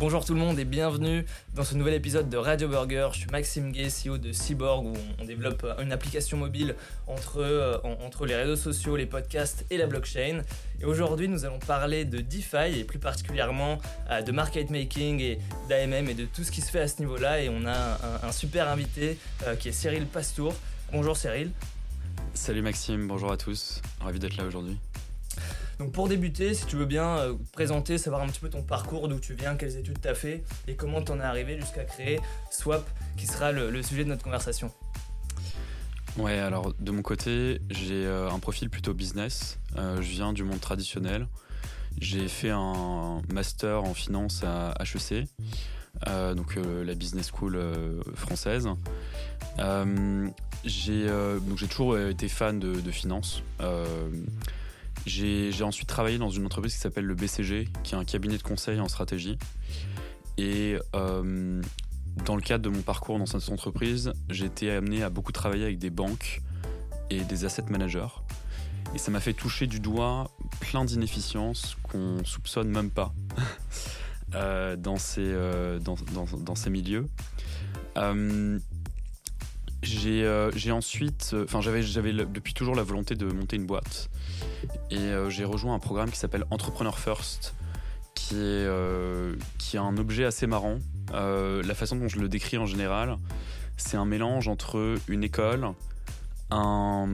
Bonjour tout le monde et bienvenue dans ce nouvel épisode de Radio Burger. Je suis Maxime Gay, CEO de Cyborg, où on, développe une application mobile entre, euh, entre les réseaux sociaux, les podcasts et la blockchain. Et aujourd'hui, nous allons parler de DeFi et plus particulièrement euh, de market making et d'AMM et de tout ce qui se fait à ce niveau-là. Et on a un, super invité euh, qui est Cyril Pastour. Bonjour Cyril. Salut Maxime, bonjour à tous. Ravi d'être là aujourd'hui. Donc pour débuter, si tu veux bien euh, présenter, savoir un petit peu ton parcours, d'où tu viens, quelles études tu as fait et comment tu en es arrivé jusqu'à créer Swap, qui sera le, sujet de notre conversation. Ouais, alors de mon côté, j'ai euh, un profil plutôt business. Euh, je viens du monde traditionnel. J'ai fait un master en finance à HEC, donc la business school française. j'ai toujours été fan de finance. J'ai ensuite travaillé dans une entreprise qui s'appelle le BCG, qui est un cabinet de conseil en stratégie. Et euh, dans le cadre de mon parcours dans cette entreprise, j'ai été amené à beaucoup travailler avec des banques et des asset managers. Et ça m'a fait toucher du doigt plein d'inefficiences qu'on soupçonne même pas euh, euh, dans, ces milieux. j'ai ensuite, enfin j'avais depuis toujours la volonté de monter une boîte et euh, j'ai rejoint un programme qui s'appelle Entrepreneur First, qui est, euh, qui est un objet assez marrant. Euh, la façon dont je le décris en général, c'est un mélange entre une école, un,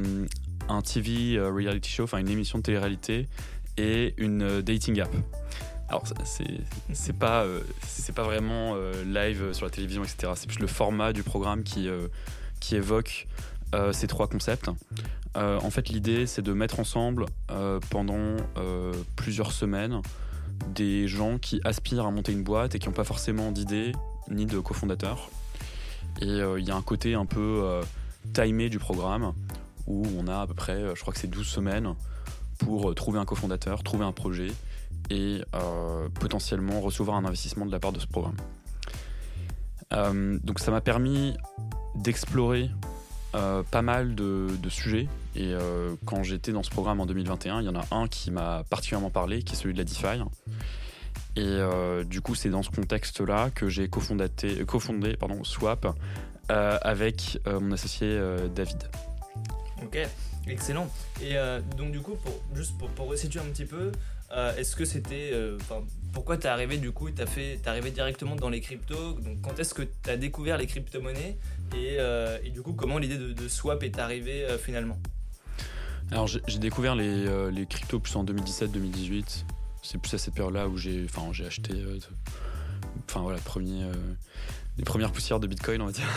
un TV reality show, enfin une émission de télé-réalité, et une dating app. Alors c'est pas pas vraiment live sur la télévision etc. C'est plus le format du programme qui qui évoque ces trois concepts. Euh, en fait, l'idée, c'est de mettre ensemble euh, pendant euh, plusieurs semaines des gens qui aspirent à monter une boîte et qui n'ont pas forcément d'idées ni de cofondateurs. Et il y a un côté un peu timé du programme où on a à peu près, je crois que c'est 12 semaines pour trouver un cofondateur, trouver un projet et potentiellement recevoir un investissement de la part de ce programme. donc ça m'a permis d'explorer pas mal de, sujets et euh, quand j'étais dans ce programme en 2021, il y en a un qui m'a particulièrement parlé, qui est celui de la DeFi. Et euh, du coup, c'est dans ce contexte-là que j'ai cofondé, pardon, Swap euh, avec mon associé David. Ok, excellent. Et donc du coup, pour, juste pour, pour resituer un petit peu, est-ce que c'était... pourquoi tu es arrivé du coup, tu es arrivé directement dans les cryptos? Donc quand est-ce que tu as découvert les crypto-monnaies? Et, et, du coup, comment l'idée de, de, Swap est arrivée finalement? Alors j'ai découvert les, euh, les, cryptos plus en 2017-2018. C'est plus à cette période-là où j'ai acheté euh, enfin voilà, premier, euh, les premières poussières de Bitcoin, on va dire.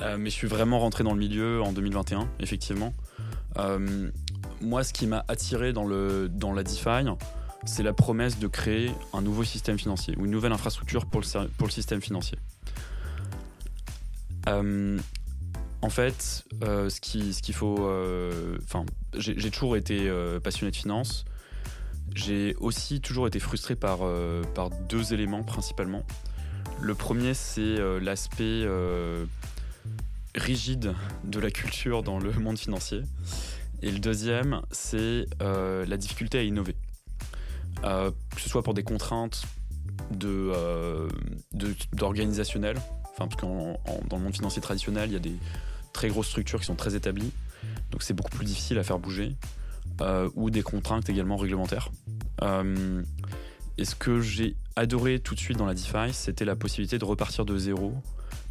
mais je suis vraiment rentré dans le milieu en 2021, effectivement. moi, ce qui m'a attiré dans, le, dans la DeFi, c'est la promesse de créer un nouveau système financier ou une nouvelle infrastructure pour le, pour le système financier. En fait, euh, ce qu'il ce faut. Euh, enfin, j'ai toujours été euh, passionné de finance. J'ai aussi toujours été frustré par, par deux éléments principalement. Le premier, c'est l'aspect rigide de la culture dans le monde financier. Et le deuxième, c'est la difficulté à innover. que ce soit pour des contraintes d'organisationnel, de, enfin, parce que dans le monde financier traditionnel, il y a des très grosses structures qui sont très établies, donc c'est beaucoup plus difficile à faire bouger, euh, ou des contraintes également réglementaires. Euh, et ce que j'ai adoré tout de suite dans la DeFi, c'était la possibilité de repartir de zéro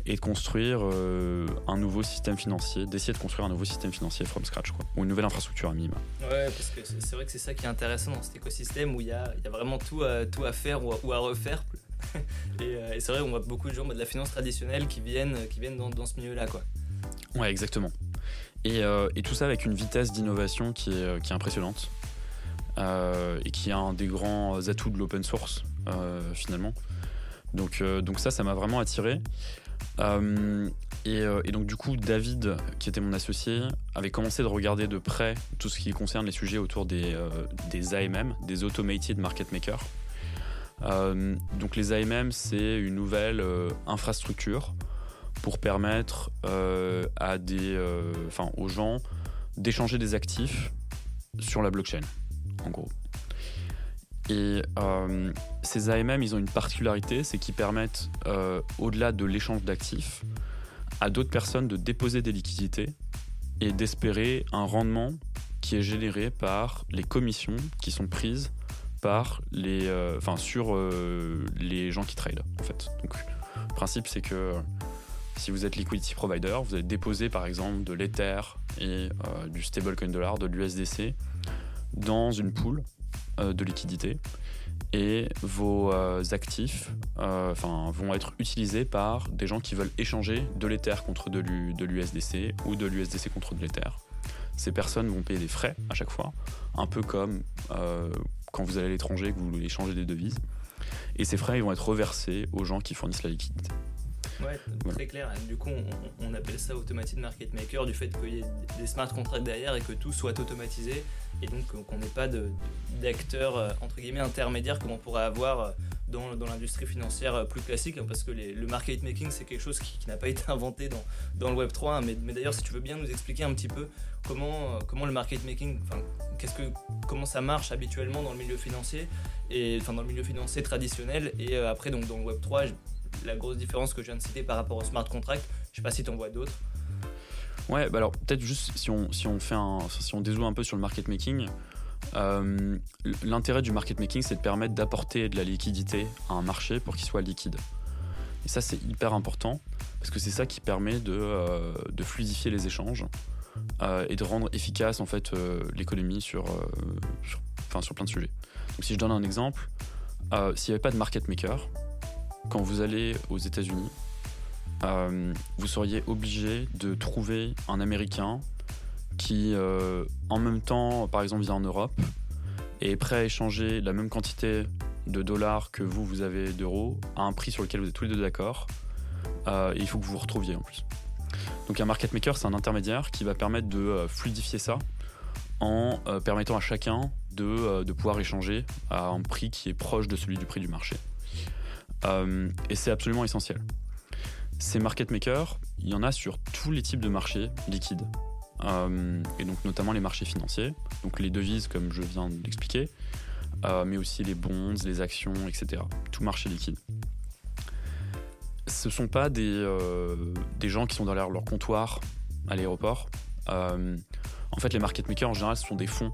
et de construire euh, un nouveau système financier, d'essayer de construire un nouveau système financier from scratch, quoi, ou une nouvelle infrastructure à minima. Ouais, parce que c'est vrai que c'est ça qui est intéressant dans cet écosystème où il y a, y a, vraiment tout à, tout à faire ou à, refaire. et, c'est vrai, on voit beaucoup de gens de la finance traditionnelle qui viennent, qui viennent dans, ce milieu-là. quoi. Ouais, exactement. Euh, et, tout ça avec une vitesse d'innovation qui est, euh, impressionnante euh, et qui est un des grands atouts de l'open source finalement. Donc, donc ça, ça m'a vraiment attiré. Et, donc du coup, David, qui était mon associé, avait commencé de regarder de près tout ce qui concerne les sujets autour des, des AMM, des Automated Market Makers. Donc les AMM, c'est une nouvelle infrastructure pour permettre euh, à des, euh, enfin, aux gens d'échanger des actifs sur la blockchain, en gros. Et euh, ces AMM, ils ont une particularité, c'est qu'ils permettent, euh, au-delà de l'échange d'actifs, à d'autres personnes de déposer des liquidités et d'espérer un rendement qui est généré par les commissions qui sont prises les, euh, enfin sur les gens qui trade en fait. Donc le principe c'est que si vous êtes liquidity provider, vous allez déposer par exemple de l'Ether et du stablecoin dollar, de l'USDC dans une pool euh, de liquidité et vos euh, actifs euh, vont être utilisés par des gens qui veulent échanger de l'Ether contre de l'USDC ou de l'USDC contre de l'Ether. Ces personnes vont payer des frais à chaque fois, un peu comme quand vous allez à l'étranger que vous voulez échanger des devises. Et ces frais ils vont être reversés aux gens qui fournissent la liquidité. Ouais, très clair. Du coup, on, appelle ça automated market maker du fait qu'il y ait des smart contracts derrière et que tout soit automatisé et donc qu'on n'ait pas d'acteurs euh, entre guillemets intermédiaires comme on pourrait avoir euh, dans, dans l'industrie financière euh, plus classique hein, parce que le market making c'est quelque chose qui, n'a pas été inventé dans, dans le Web 3 hein. mais, mais d'ailleurs si tu veux bien nous expliquer un petit peu comment, comment le market making enfin, qu'est-ce que, comment ça marche habituellement dans le milieu financier et enfin dans le milieu financier traditionnel et après donc dans le Web 3 la grosse différence que je viens de citer par rapport au smart contract je sais pas si tu en vois d'autres Ouais, bah alors peut-être juste si on, si on fait un, si on dézoome un peu sur le market making, euh, l'intérêt du market making c'est de permettre d'apporter de la liquidité à un marché pour qu'il soit liquide. Et ça c'est hyper important parce que c'est ça qui permet de, euh, de fluidifier les échanges euh, et de rendre efficace en fait l'économie sur, sur, sur plein de sujets. Donc si je donne un exemple, s'il n'y avait pas de market maker, quand vous allez aux États-Unis, euh, vous seriez obligé de trouver un Américain qui, euh, en même temps, par exemple, vient en Europe et est prêt à échanger la même quantité de dollars que vous, vous avez d'euros, à un prix sur lequel vous êtes tous les deux d'accord. Euh, il faut que vous vous retrouviez en plus. Donc un market maker, c'est un intermédiaire qui va permettre de fluidifier ça en permettant à chacun de, de, pouvoir échanger à un prix qui est proche de celui du prix du marché. Et c'est absolument essentiel. Ces market makers, il y en a sur tous les types de marchés liquides. Euh, et donc notamment les marchés financiers, donc les devises comme je viens de l'expliquer, euh, mais aussi les bonds, les actions, etc. Tout marché liquide. Ce ne sont pas des, euh, des gens qui sont derrière leur comptoir à l'aéroport. en fait, les market makers en général, ce sont des fonds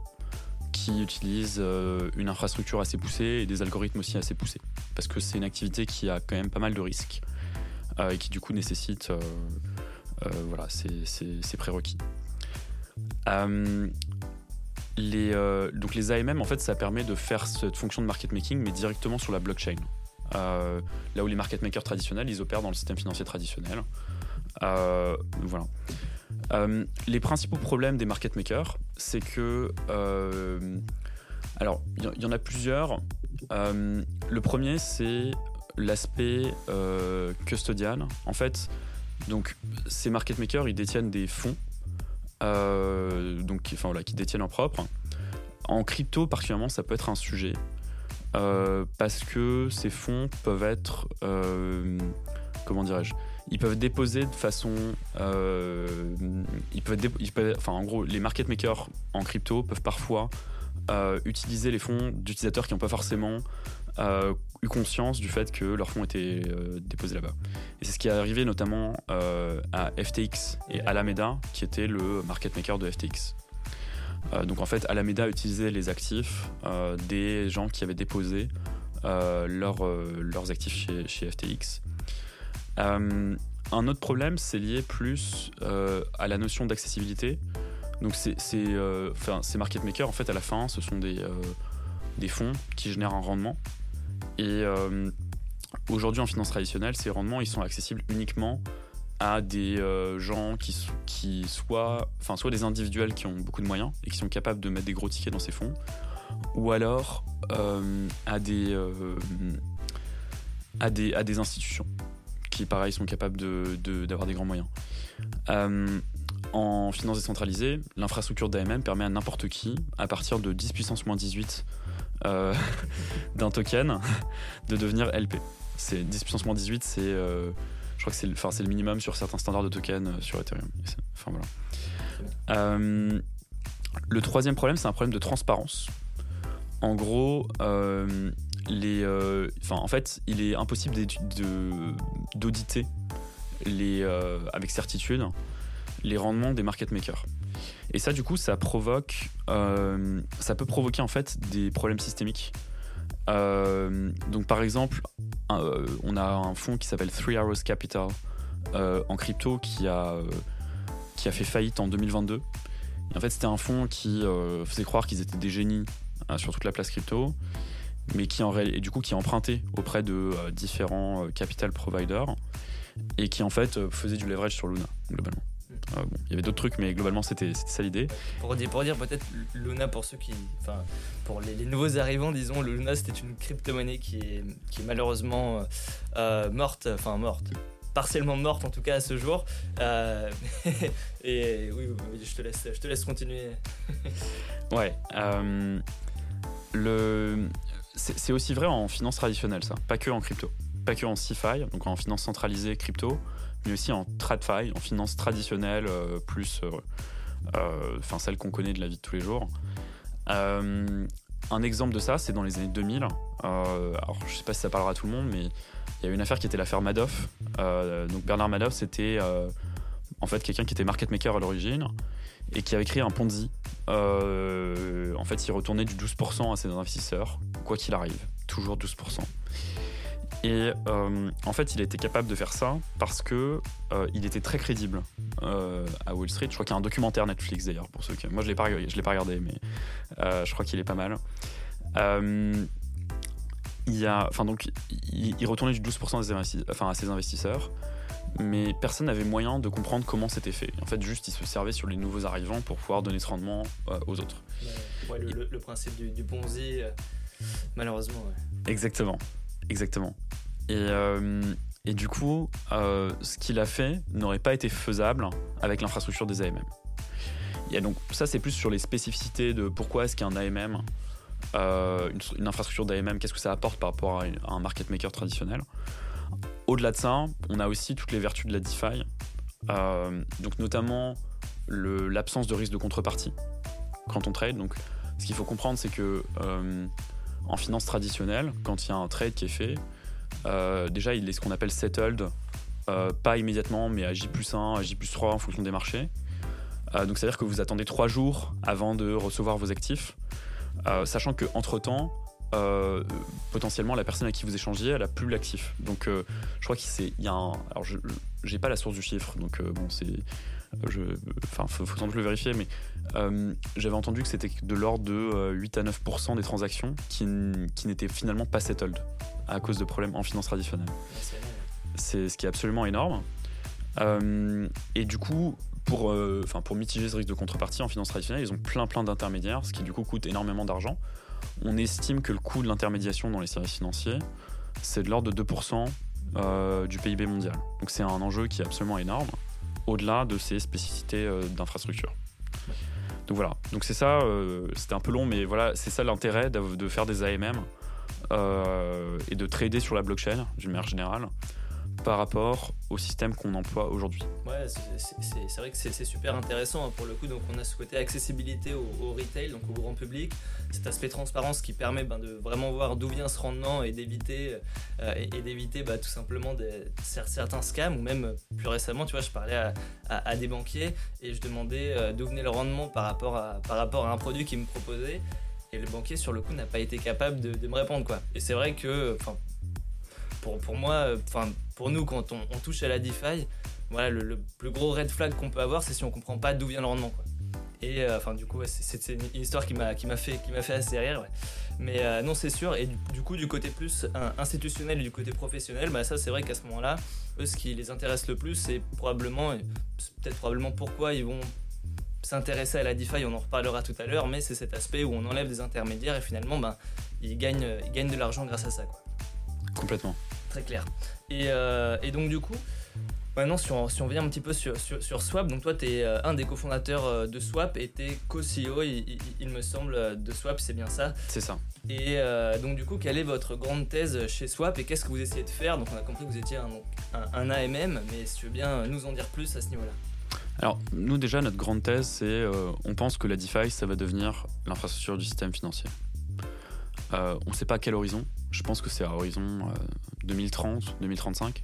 qui utilisent une infrastructure assez poussée et des algorithmes aussi assez poussés. Parce que c'est une activité qui a quand même pas mal de risques. Euh, et qui du coup nécessite euh, euh, voilà, ces, prérequis. les, donc les AMM, en fait, ça permet de faire cette fonction de market making, mais directement sur la blockchain. là où les market makers traditionnels, ils opèrent dans le système financier traditionnel. voilà. Les principaux problèmes des market makers, c'est que. alors, il y, en a plusieurs. le premier, c'est l'aspect euh, custodial. En fait, donc ces market makers, ils détiennent des fonds, euh, donc enfin voilà, qui détiennent en propre. En crypto, particulièrement, ça peut être un sujet euh, parce que ces fonds peuvent être, comment dirais-je, ils peuvent déposer de façon, ils peuvent, enfin en gros, les market makers en crypto peuvent parfois utiliser les fonds d'utilisateurs qui n'ont pas forcément euh, eu conscience du fait que leurs fonds étaient euh, déposés là-bas. Et c'est ce qui est arrivé notamment euh, à FTX et Alameda, qui était le market maker de FTX. donc en fait, Alameda utilisait les actifs des gens qui avaient déposé leurs actifs chez, chez FTX. Un autre problème, c'est lié plus à la notion d'accessibilité. Donc ces market makers, en fait, à la fin, ce sont des, fonds qui génèrent un rendement. Et euh, aujourd'hui, en finance traditionnelle, ces rendements, ils sont accessibles uniquement à des euh, gens qui, qui soient, enfin, soit des individuels qui ont beaucoup de moyens et qui sont capables de mettre des gros tickets dans ces fonds, ou alors euh, à, des, à, des, à des institutions qui, pareil, sont capables d'avoir de, des grands moyens. en finance décentralisée, l'infrastructure d'AMM permet à n'importe qui, à partir de 10 puissance moins 18 euh, d'un token de devenir LP. C'est 10 puissance moins 18, c'est euh, c'est le, le minimum sur certains standards de token euh, sur Ethereum. Enfin, voilà. le troisième problème, c'est un problème de transparence. En gros, euh, euh, enfin, en fait, il est impossible d'auditer euh, avec certitude les rendements des market makers. Et ça, du coup, ça provoque, euh, ça peut provoquer en fait des problèmes systémiques. Donc, par exemple, on a un fonds qui s'appelle Three Arrows Capital en crypto qui a, qui a fait faillite en 2022. Et en fait, c'était un fonds qui faisait croire qu'ils étaient des génies sur toute la place crypto, mais qui en réalité, et du coup, qui empruntait auprès de euh, différents euh, capital providers et qui en fait euh, faisait du leverage sur Luna globalement. Bon, il y avait d'autres trucs, mais globalement, c'était ça l'idée. Pour dire, pour dire peut-être Luna pour ceux qui. Enfin, pour les, les nouveaux arrivants, disons, Luna c'était une crypto-monnaie qui est, qui est malheureusement euh, morte, enfin morte, partiellement morte en tout cas à ce jour. Euh, et oui, oui, je te laisse, je te laisse continuer. Ouais. euh, le... C'est aussi vrai en finance traditionnelle, ça. Pas que en crypto. Pas que en CeFi, donc en finance centralisée crypto, mais aussi en TradFi, en finance traditionnelle, euh, plus. euh, euh, Enfin, celle qu'on connaît de la vie de tous les jours. Un exemple de ça, c'est dans les années 2000. Euh, alors, je sais pas si ça parlera à tout le monde, mais il y a eu une affaire qui était l'affaire Madoff. Donc, Bernard Madoff, c'était en fait quelqu'un qui était market maker à l'origine et qui avait créé un Ponzi. Euh, en fait, il retournait du 12% à ses investisseurs, quoi qu'il arrive, toujours 12%. Et euh, en fait, il était capable de faire ça parce que euh, il était très crédible euh, à Wall Street. Je crois qu'il y a un documentaire Netflix d'ailleurs pour ceux qui. Moi, je l'ai pas, je l'ai pas regardé, mais je crois qu'il est pas mal. Il a, enfin donc, il, retournait du 12% à ses, investi- enfin, à ses investisseurs, mais personne n'avait moyen de comprendre comment c'était fait. En fait, juste, il se servait sur les nouveaux arrivants pour pouvoir donner ce rendement euh, aux autres. Ouais, le, le- le principe du, du Ponzi, euh, malheureusement. ouais. Exactement, exactement. Et, euh, et du coup, ce qu'il a fait n'aurait pas été faisable avec l'infrastructure des AMM. Donc, ça, c'est plus sur les spécificités de pourquoi est-ce qu'un AMM, une, une infrastructure d'AMM, qu'est-ce que ça apporte par rapport à, une- à un market maker traditionnel. Au-delà de ça, on a aussi toutes les vertus de la DeFi, euh, donc notamment l'absence de risque de contrepartie quand on trade. Donc, ce qu'il faut comprendre, c'est que euh, en finance traditionnelle, quand il y a un trade qui est fait, euh, déjà il est ce qu'on appelle settled, pas immédiatement, mais à J plus 1, à J plus 3 en fonction des marchés. Donc c'est-à-dire que vous attendez 3 jours avant de recevoir vos actifs, sachant que entre temps, potentiellement la personne à qui vous échangiez, elle a plus l'actif. Donc euh, je crois qu'il y a un, alors je j'ai pas la source du chiffre, donc euh, bon c'est, enfin faut, faut sans doute le vérifier, mais euh, j'avais entendu que c'était de l'ordre de euh, 8 à 9% des transactions qui, n'étaient finalement pas settled à cause de problèmes en finance traditionnelle. C'est ce qui est absolument énorme. Euh, et du coup, pour, euh, pour mitiger ce risque de contrepartie en finance traditionnelle, ils ont plein plein d'intermédiaires, ce qui du coup coûte énormément d'argent. On estime que le coût de l'intermédiation dans les services financiers, c'est de l'ordre de 2% euh, du PIB mondial. Donc c'est un enjeu qui est absolument énorme, au-delà de ces spécificités euh, d'infrastructure. Donc voilà, donc c'est ça, euh, c'était un peu long, mais voilà, c'est ça l'intérêt de, de faire des AMM et de trader sur la blockchain d'une manière générale par rapport au système qu'on emploie aujourd'hui. Ouais, c'est- vrai que c'est super intéressant hein, pour le coup. Donc, on a ce côté accessibilité au, retail, donc au grand public, cet aspect transparence qui permet ben, de vraiment voir d'où vient ce rendement et d'éviter euh, et, bah, tout simplement certains scams ou même plus récemment, tu vois, je parlais à, des banquiers et je demandais euh, d'où venait le rendement par rapport à, un produit qu'ils me proposaient. Et le banquier, sur le coup, n'a pas été capable de, me répondre. Quoi. Et c'est vrai que, pour, pour moi, euh, enfin, pour nous, quand on, touche à la DeFi, voilà, le, le plus gros red flag qu'on peut avoir, c'est si on comprend pas d'où vient le rendement. Quoi. Et euh, enfin, du coup, c'est- une histoire qui m'a fait fait assez rire. Mais euh, non, c'est sûr. Et du, coup, du côté plus institutionnel et du côté professionnel, bah ça, c'est vrai qu'à ce moment-là, eux, ce qui les intéresse le plus, c'est probablement, peut-être probablement pourquoi ils vont s'intéresser à la DeFi. On en reparlera tout à l'heure, mais c'est cet aspect où on enlève des intermédiaires et finalement, ben, ils gagnent ils gagnent de l'argent grâce à ça. Complètement. Très clair. Et, euh, et donc, du coup, maintenant, si on, si on vient un petit peu sur, sur, sur Swap, donc toi, tu es un des cofondateurs euh, de Swap et tu es co-CEO, il, il- il me semble, euh, de Swap, c'est bien ça? C'est ça. Et euh, donc, du coup, quelle est votre grande thèse chez Swap et qu'est-ce que vous essayez de faire? Donc, on a compris que vous étiez un, donc, un, un AMM, mais si tu veux bien nous en dire plus à ce niveau-là. Alors, nous, déjà, notre grande thèse, c'est euh, on pense que la DeFi, ça va devenir l'infrastructure du système financier. on ne sait pas à quel horizon. Je pense que c'est à horizon 2030, 2035.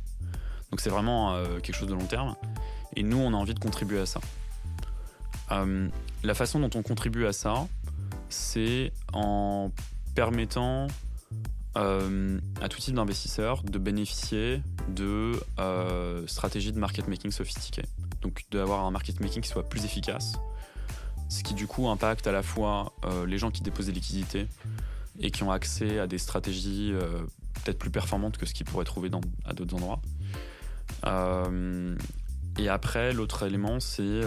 Donc c'est vraiment quelque chose de long terme. Et nous, on a envie de contribuer à ça. la façon dont on contribue à ça, c'est en permettant euh, à tout type d'investisseurs de bénéficier de euh, stratégies de market making sophistiquées. Donc d'avoir un market making qui soit plus efficace, ce qui du coup impacte à la fois euh, les gens qui déposent des liquidités et qui ont accès à des stratégies peut-être plus performantes que ce qu'ils pourraient trouver à d'autres endroits. et après, l'autre élément, c'est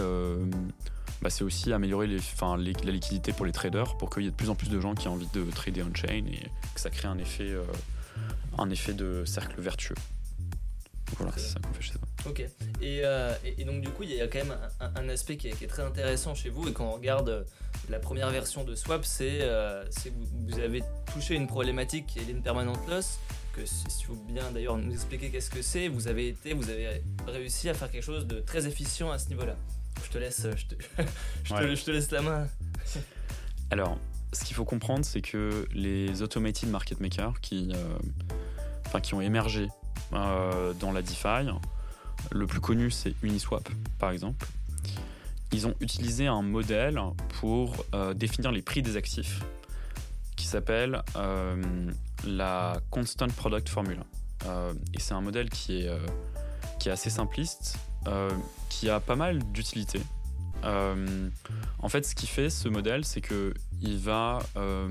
bah, c'est aussi améliorer les, la liquidité pour les traders pour qu'il y ait de plus en plus de gens qui aient envie de trader on-chain et que ça crée un effet, euh, un effet de cercle vertueux. Voilà, c'est ça qu'on fait chez ça. Ok. Euh, et, donc, du coup, il y a quand même un, aspect qui est, très intéressant chez vous. Et quand on regarde euh, la première version de Swap, c'est que vous, avez touché une problématique qui est l'impermanent loss. Que si vous bien d'ailleurs nous expliquer qu'est-ce que c'est, vous avez été, vous avez réussi à faire quelque chose de très efficient à ce niveau-là. Je te laisse, je te, je, te, laisse la main. Alors, ce qu'il faut comprendre, c'est que les automated market makers qui, euh, qui ont émergé euh, dans la DeFi, le plus connu c'est Uniswap par exemple, ils ont utilisé un modèle pour euh, définir les prix des actifs qui s'appelle la Constant Product Formula. et c'est un modèle qui est, qui est assez simpliste euh, qui a pas mal d'utilité. Euh, en fait, ce qui fait ce modèle, c'est que il va euh,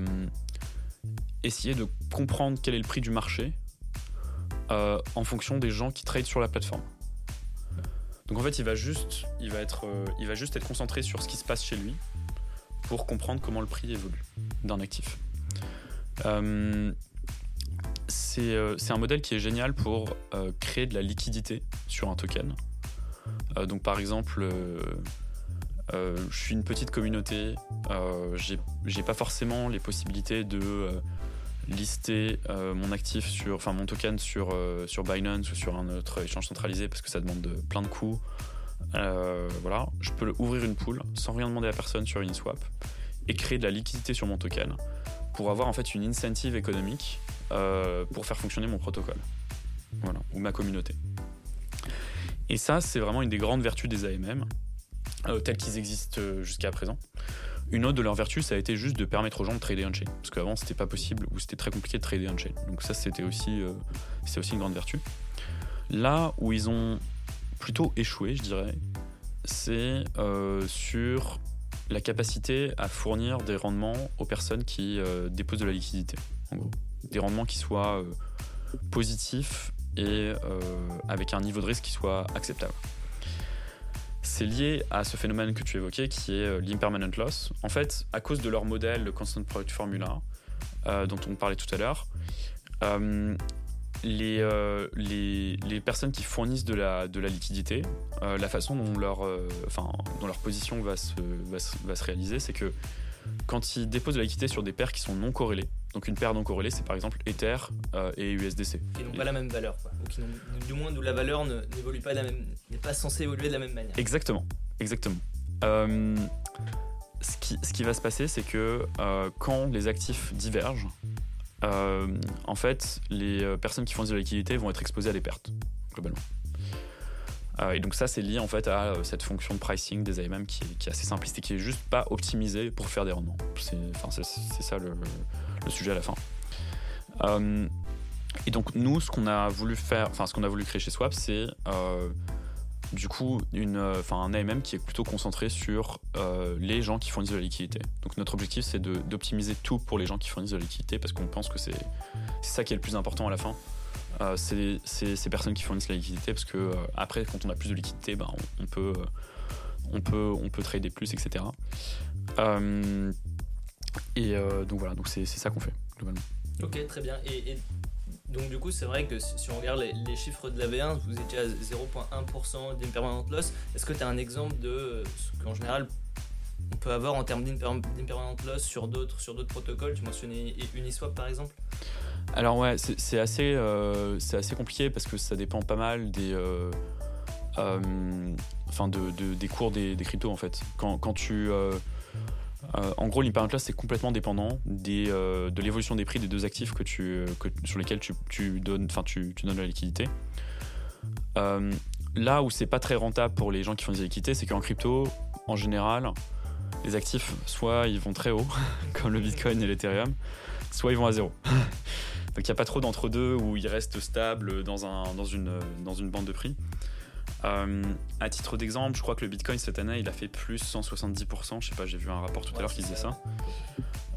essayer de comprendre quel est le prix du marché en fonction des gens qui tradent sur la plateforme. Donc en fait, il va juste, il va être, il va juste être concentré sur ce qui se passe chez lui pour comprendre comment le prix évolue d'un actif. c'est un modèle qui est génial pour créer de la liquidité sur un token. Euh, donc par exemple, euh, euh, je suis une petite communauté, j'ai pas forcément les possibilités de lister mon actif sur, enfin mon token sur, sur Binance ou sur un autre échange centralisé parce que ça demande plein de coûts. voilà, je peux ouvrir une pool sans rien demander à personne sur Uniswap et créer de la liquidité sur mon token pour avoir en fait une incentive économique pour faire fonctionner mon protocole, voilà, ou ma communauté. Et ça, c'est vraiment une des grandes vertus des AMM, euh, tels qu'ils existent euh, jusqu'à présent. Une autre de leurs vertus, ça a été juste de permettre aux gens de trader on-chain. Parce qu'avant, c'était pas possible ou c'était très compliqué de trader on-chain. Donc ça, c'était aussi, euh, aussi une grande vertu. Là où ils ont plutôt échoué, je dirais, c'est sur la capacité à fournir des rendements aux personnes qui déposent de la liquidité. Des rendements qui soient positifs et euh, avec un niveau de risque qui soit acceptable. C'est lié à ce phénomène que tu évoquais qui est euh, l'impermanent loss. En fait, à cause de leur modèle, le Constant Product Formula, euh, dont on parlait tout à l'heure, les, les, les, personnes qui fournissent de la, de la liquidité, la façon dont leur, dont leur position va se, va se, va se réaliser, c'est que quand ils déposent de la liquidité sur des paires qui sont non corrélées, donc une paire non corrélée, c'est par exemple Ether euh, et USDC. Qui n'ont pas la même valeur, quoi. Ou qui du moins où la valeur n'évolue pas de la même, n'est pas censée évoluer de la même manière. Exactement, exactement. Euh, ce, qui, ce qui va se passer, c'est que euh, quand les actifs divergent, en fait, les personnes qui font de la liquidité vont être exposées à des pertes, globalement. et donc ça, c'est lié en fait à cette fonction de pricing des AMM qui est, qui est assez simpliste et qui est juste pas optimisée pour faire des rendements. C'est, c'est ça le, le sujet à la fin. Euh, et donc nous, ce qu'on a voulu faire, enfin ce qu'on a voulu créer chez Swap, c'est euh, du coup une, enfin un AMM qui est plutôt concentré sur euh, les gens qui fournissent de la liquidité. Donc notre objectif, c'est d'optimiser tout pour les gens qui fournissent de la liquidité parce qu'on pense que c'est ça qui est le plus important à la fin. c'est ces personnes qui fournissent la liquidité parce que après, quand on a plus de liquidité, ben, on, peut on peut on peut trader plus, etc. Et euh, donc voilà, donc c'est ça qu'on fait globalement. Ok, très bien. Et, donc du coup, c'est vrai que si on regarde les, chiffres de la V1, vous étiez à 0,1% d'impermanent loss. Est-ce que tu as un exemple de ce qu'en général on peut avoir en termes d'impermanent loss sur d'autres sur d'autres protocoles? Tu mentionnais Uniswap par exemple? Alors ouais, c'est assez, euh, assez compliqué parce que ça dépend pas mal des... Euh, enfin de, des cours des, des, cryptos en fait. Quand, quand tu Euh, en gros, l'impairment loss, c'est complètement dépendant euh, de l'évolution des prix des deux actifs que tu, sur lesquels tu, donnes, tu, tu donnes la liquidité. Euh, là où c'est pas très rentable pour les gens qui font des liquidités, c'est qu'en crypto, en général, les actifs, soit ils vont très haut, comme le Bitcoin et l'Ethereum, soit ils vont à zéro. Donc il n'y a pas trop d'entre-deux où ils restent stables dans une bande de prix. Euh, à titre d'exemple, je crois que le Bitcoin cette année, il a fait plus 170%. Je sais pas, j'ai vu un rapport tout à l'heure qui disait ça.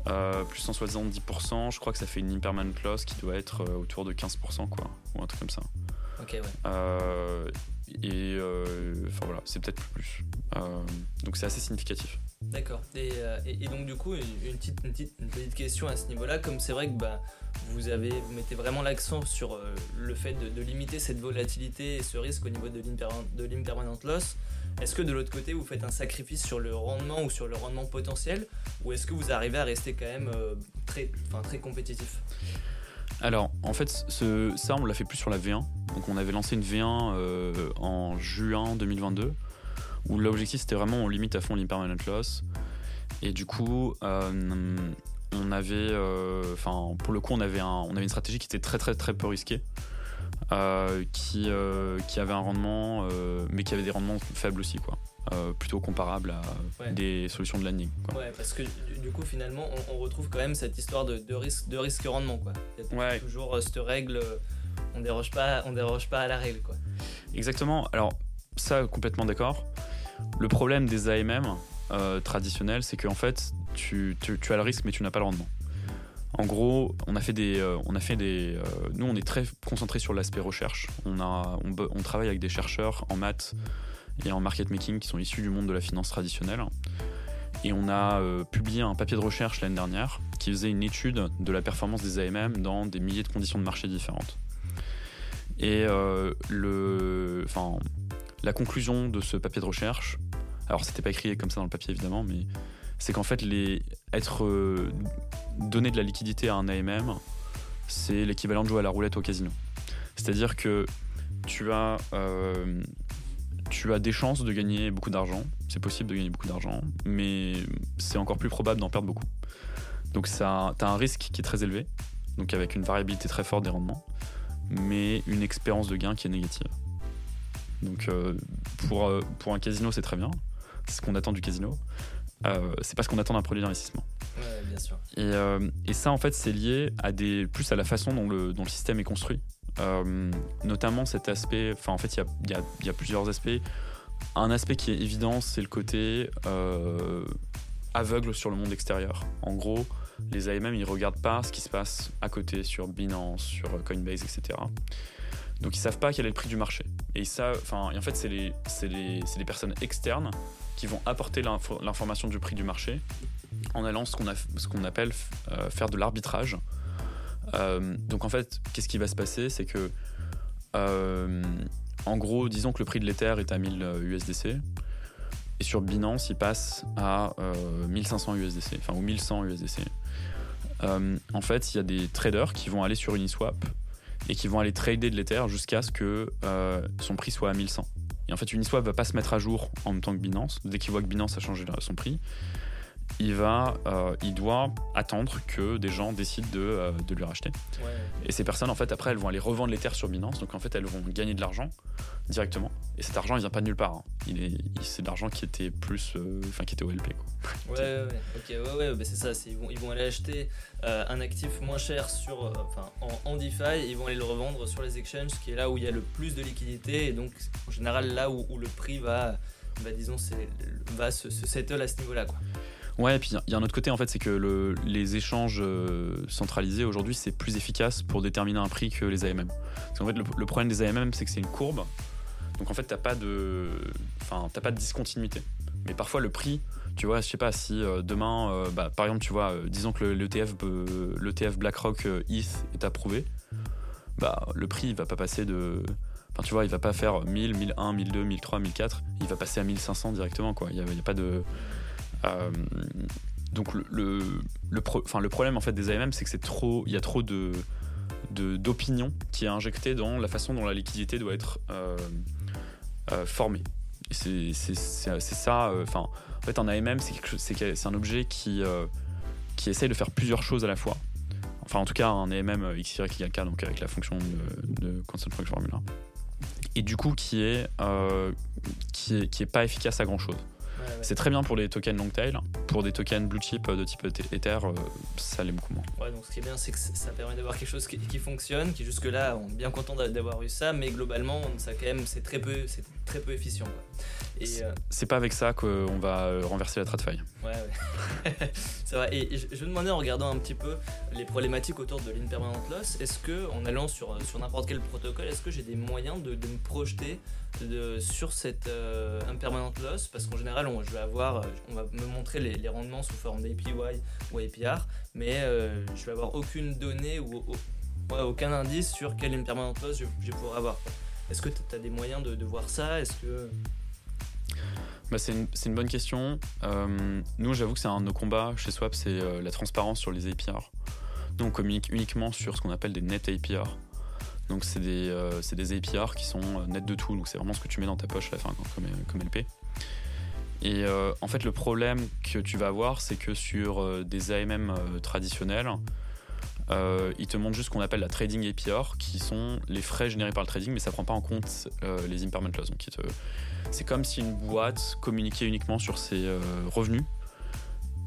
Euh, plus 170%, je crois que ça fait une impermanent loss qui doit être euh, autour de 15%, quoi, ou un truc comme ça. Ok, ouais. Euh, et enfin voilà, c'est peut-être plus. Donc c'est assez significatif. D'accord. Et, et- et donc du coup, une, une petite, une, petite, une petite question à ce niveau-là, comme c'est vrai que bah, vous, avez, vous mettez vraiment l'accent sur euh, le fait de, limiter cette volatilité et ce risque au niveau de l'imperman- de l'impermanent loss, est-ce que de l'autre côté, vous faites un sacrifice sur le rendement ou sur le rendement potentiel, ou est-ce que vous arrivez à rester quand même euh, très, très compétitif? Alors, en fait, ça, on l'a fait plus sur la V1. Donc, on avait lancé une V1 euh, en juin 2022, où l'objectif, c'était vraiment, on limite à fond l'impermanent loss. Et du coup, on avait, euh, pour le coup, on avait, un, on avait une stratégie qui était très, très, très peu risquée, euh, qui, euh, qui avait un rendement, mais qui avait des rendements faibles aussi, quoi. Plutôt comparables à Ouais. des solutions de landing. Quoi. Ouais, parce que du, coup, finalement, on, on retrouve quand même cette histoire de, de risque, de risque rendement, quoi. Il y a Ouais. toujours cette règle, on déroge pas, on déroge pas à la règle, quoi. Exactement. Alors, ça, complètement d'accord. Le problème des AMM euh, traditionnels, c'est qu'en fait, tu, as le risque, mais tu n'as pas le rendement. En gros, on a fait des. euh, on a fait des euh, nous, on est très concentré sur l'aspect recherche. On, a, on, travaille avec des chercheurs en maths et en market making qui sont issus du monde de la finance traditionnelle. Et on a euh, publié un papier de recherche l'année dernière qui faisait une étude de la performance des AMM dans des milliers de conditions de marché différentes. Et le, la conclusion de ce papier de recherche, alors c'était pas écrit comme ça dans le papier évidemment, mais c'est qu'en fait, les, être euh, donner de la liquidité à un AMM, c'est l'équivalent de jouer à la roulette au casino. C'est-à-dire que tu as, euh, tu as des chances de gagner beaucoup d'argent, c'est possible de gagner beaucoup d'argent, mais c'est encore plus probable d'en perdre beaucoup. Donc tu as un risque qui est très élevé, donc avec une variabilité très forte des rendements, mais une expérience de gain qui est négative. Donc euh, pour, un casino, c'est très bien, ce qu'on attend du casino. Euh, c'est pas ce qu'on attend d'un produit d'investissement. Ouais, bien sûr. Et, euh, et ça, en fait, c'est lié à des, plus à la façon dont le, dont le système est construit. Euh, notamment cet aspect, enfin, en fait, il y a, y y plusieurs aspects. Un aspect qui est évident, c'est le côté euh, aveugle sur le monde extérieur. En gros, les AMM, ils regardent pas ce qui se passe à côté sur Binance, sur Coinbase, etc. Donc ils savent pas quel est le prix du marché. Et savent, enfin, et en fait, c'est les, les, c'est les personnes externes qui vont apporter l'info- l'information du prix du marché en allant ce qu'on appelle euh, faire de l'arbitrage. Euh, donc en fait, qu'est-ce qui va se passer? C'est que, euh, en gros, disons que le prix de l'Ether est à 1000 USDC, et sur Binance, il passe à euh, 1500 USDC, enfin ou 1100 USDC. En fait, il y a des traders qui vont aller sur Uniswap et qui vont aller trader de l'Ether jusqu'à ce que son prix soit à 1100. Et en fait, Uniswap va pas se mettre à jour en même temps que Binance. Dès qu'il voit que Binance a changé son prix, il va, euh, il doit attendre que des gens décident de, euh, de lui racheter. Ouais. Et ces personnes, en fait, après, elles vont aller revendre l'Ether sur Binance. Donc, en fait, elles vont gagner de l'argent directement. Et cet argent, il vient pas de nulle part. hein. Il est, c'est de l'argent qui était plus, euh, enfin, qui était OLP. Quoi. Ouais, ouais, ouais, ok, ouais, ouais, bah c'est ça, ils vont, ils vont aller acheter euh, un actif moins cher sur, euh, enfin, en, en DeFi, ils vont aller le revendre sur les exchanges, qui est là où il y a le plus de liquidité, et donc en général là où, où le prix va, va disons, va se, se settle à ce niveau-là, quoi. Ouais, et puis il y a un autre côté, en fait, c'est que le- les échanges euh, centralisés aujourd'hui, c'est plus efficace pour déterminer un prix que les AMM. Parce qu'en fait, le, problème des AMM, c'est que c'est une courbe. Donc en fait, t'as pas de, enfin, t'as pas de discontinuité. Mais parfois, le prix, tu vois, je sais pas si euh, demain, euh, bah, par exemple, tu vois, disons que le- l'ETF, BlackRock ETH est approuvé, bah, le prix, il va pas passer de. Enfin, tu vois, il va pas faire 1000, 1001, 1002, 1003, 1004. Il va passer à 1500 directement, quoi. Il y a, il y a pas de. Euh, donc le, problème en fait des AMM, c'est que c'est trop, il y a trop de d'opinion qui est injectée dans la façon dont la liquidité doit être euh, euh, formée. C'est ça. En fait, un AMM, c'est un objet qui, qui essaye de faire plusieurs choses à la fois. Enfin, en tout cas, un AMM XYK, donc avec la fonction de, de Constant Project Formula. Et du coup, qui est, qui est, qui est pas efficace à grand chose. Ouais. C'est très bien pour les tokens long tail. Pour des tokens blue chip euh, de type Ether, euh, ça l'est beaucoup moins. Ouais, donc ce qui est bien, c'est que ça permet d'avoir quelque chose qui, qui fonctionne, qui jusque-là, on est bien content d'a- d'avoir eu ça, mais globalement, ça quand même, c'est très peu, c'est très peu efficient. Euh, C'est pas avec ça qu'on va euh, renverser la TradFi. ouais, ouais. c'est vrai. Et je, me demandais en regardant un petit peu les problématiques autour de l'impermanent loss, est-ce que en allant sur sur n'importe quel protocole, est-ce que j'ai des moyens de, de me projeter de, sur cette euh, impermanent loss? Parce qu'en général, on, je vais avoir, euh, on va me montrer les, les rendements sous forme d'APY ou APR, mais euh, je vais avoir aucune donnée ou ouais, aucun indice sur quelle impermanent loss je, je vais pouvoir avoir. Est-ce que tu as des moyens de, de voir ça? Est-ce que Bah, c'est une, bonne question. Euh, nous, j'avoue que c'est un de nos combats chez Swap, c'est euh, la transparence sur les APR. Nous, on communique uniquement sur ce qu'on appelle des net APR. Donc, c'est des, euh, des APR qui sont net de tout. Donc, c'est vraiment ce que tu mets dans ta poche à la fin, comme, comme LP. Et en fait, le problème que tu vas avoir, c'est que sur des AMM traditionnels, ils te montrent juste ce qu'on appelle la trading APR, qui sont les frais générés par le trading, mais ça prend pas en compte les impairment loss. Donc, ils te- c'est comme si une boîte communiquait uniquement sur ses euh, revenus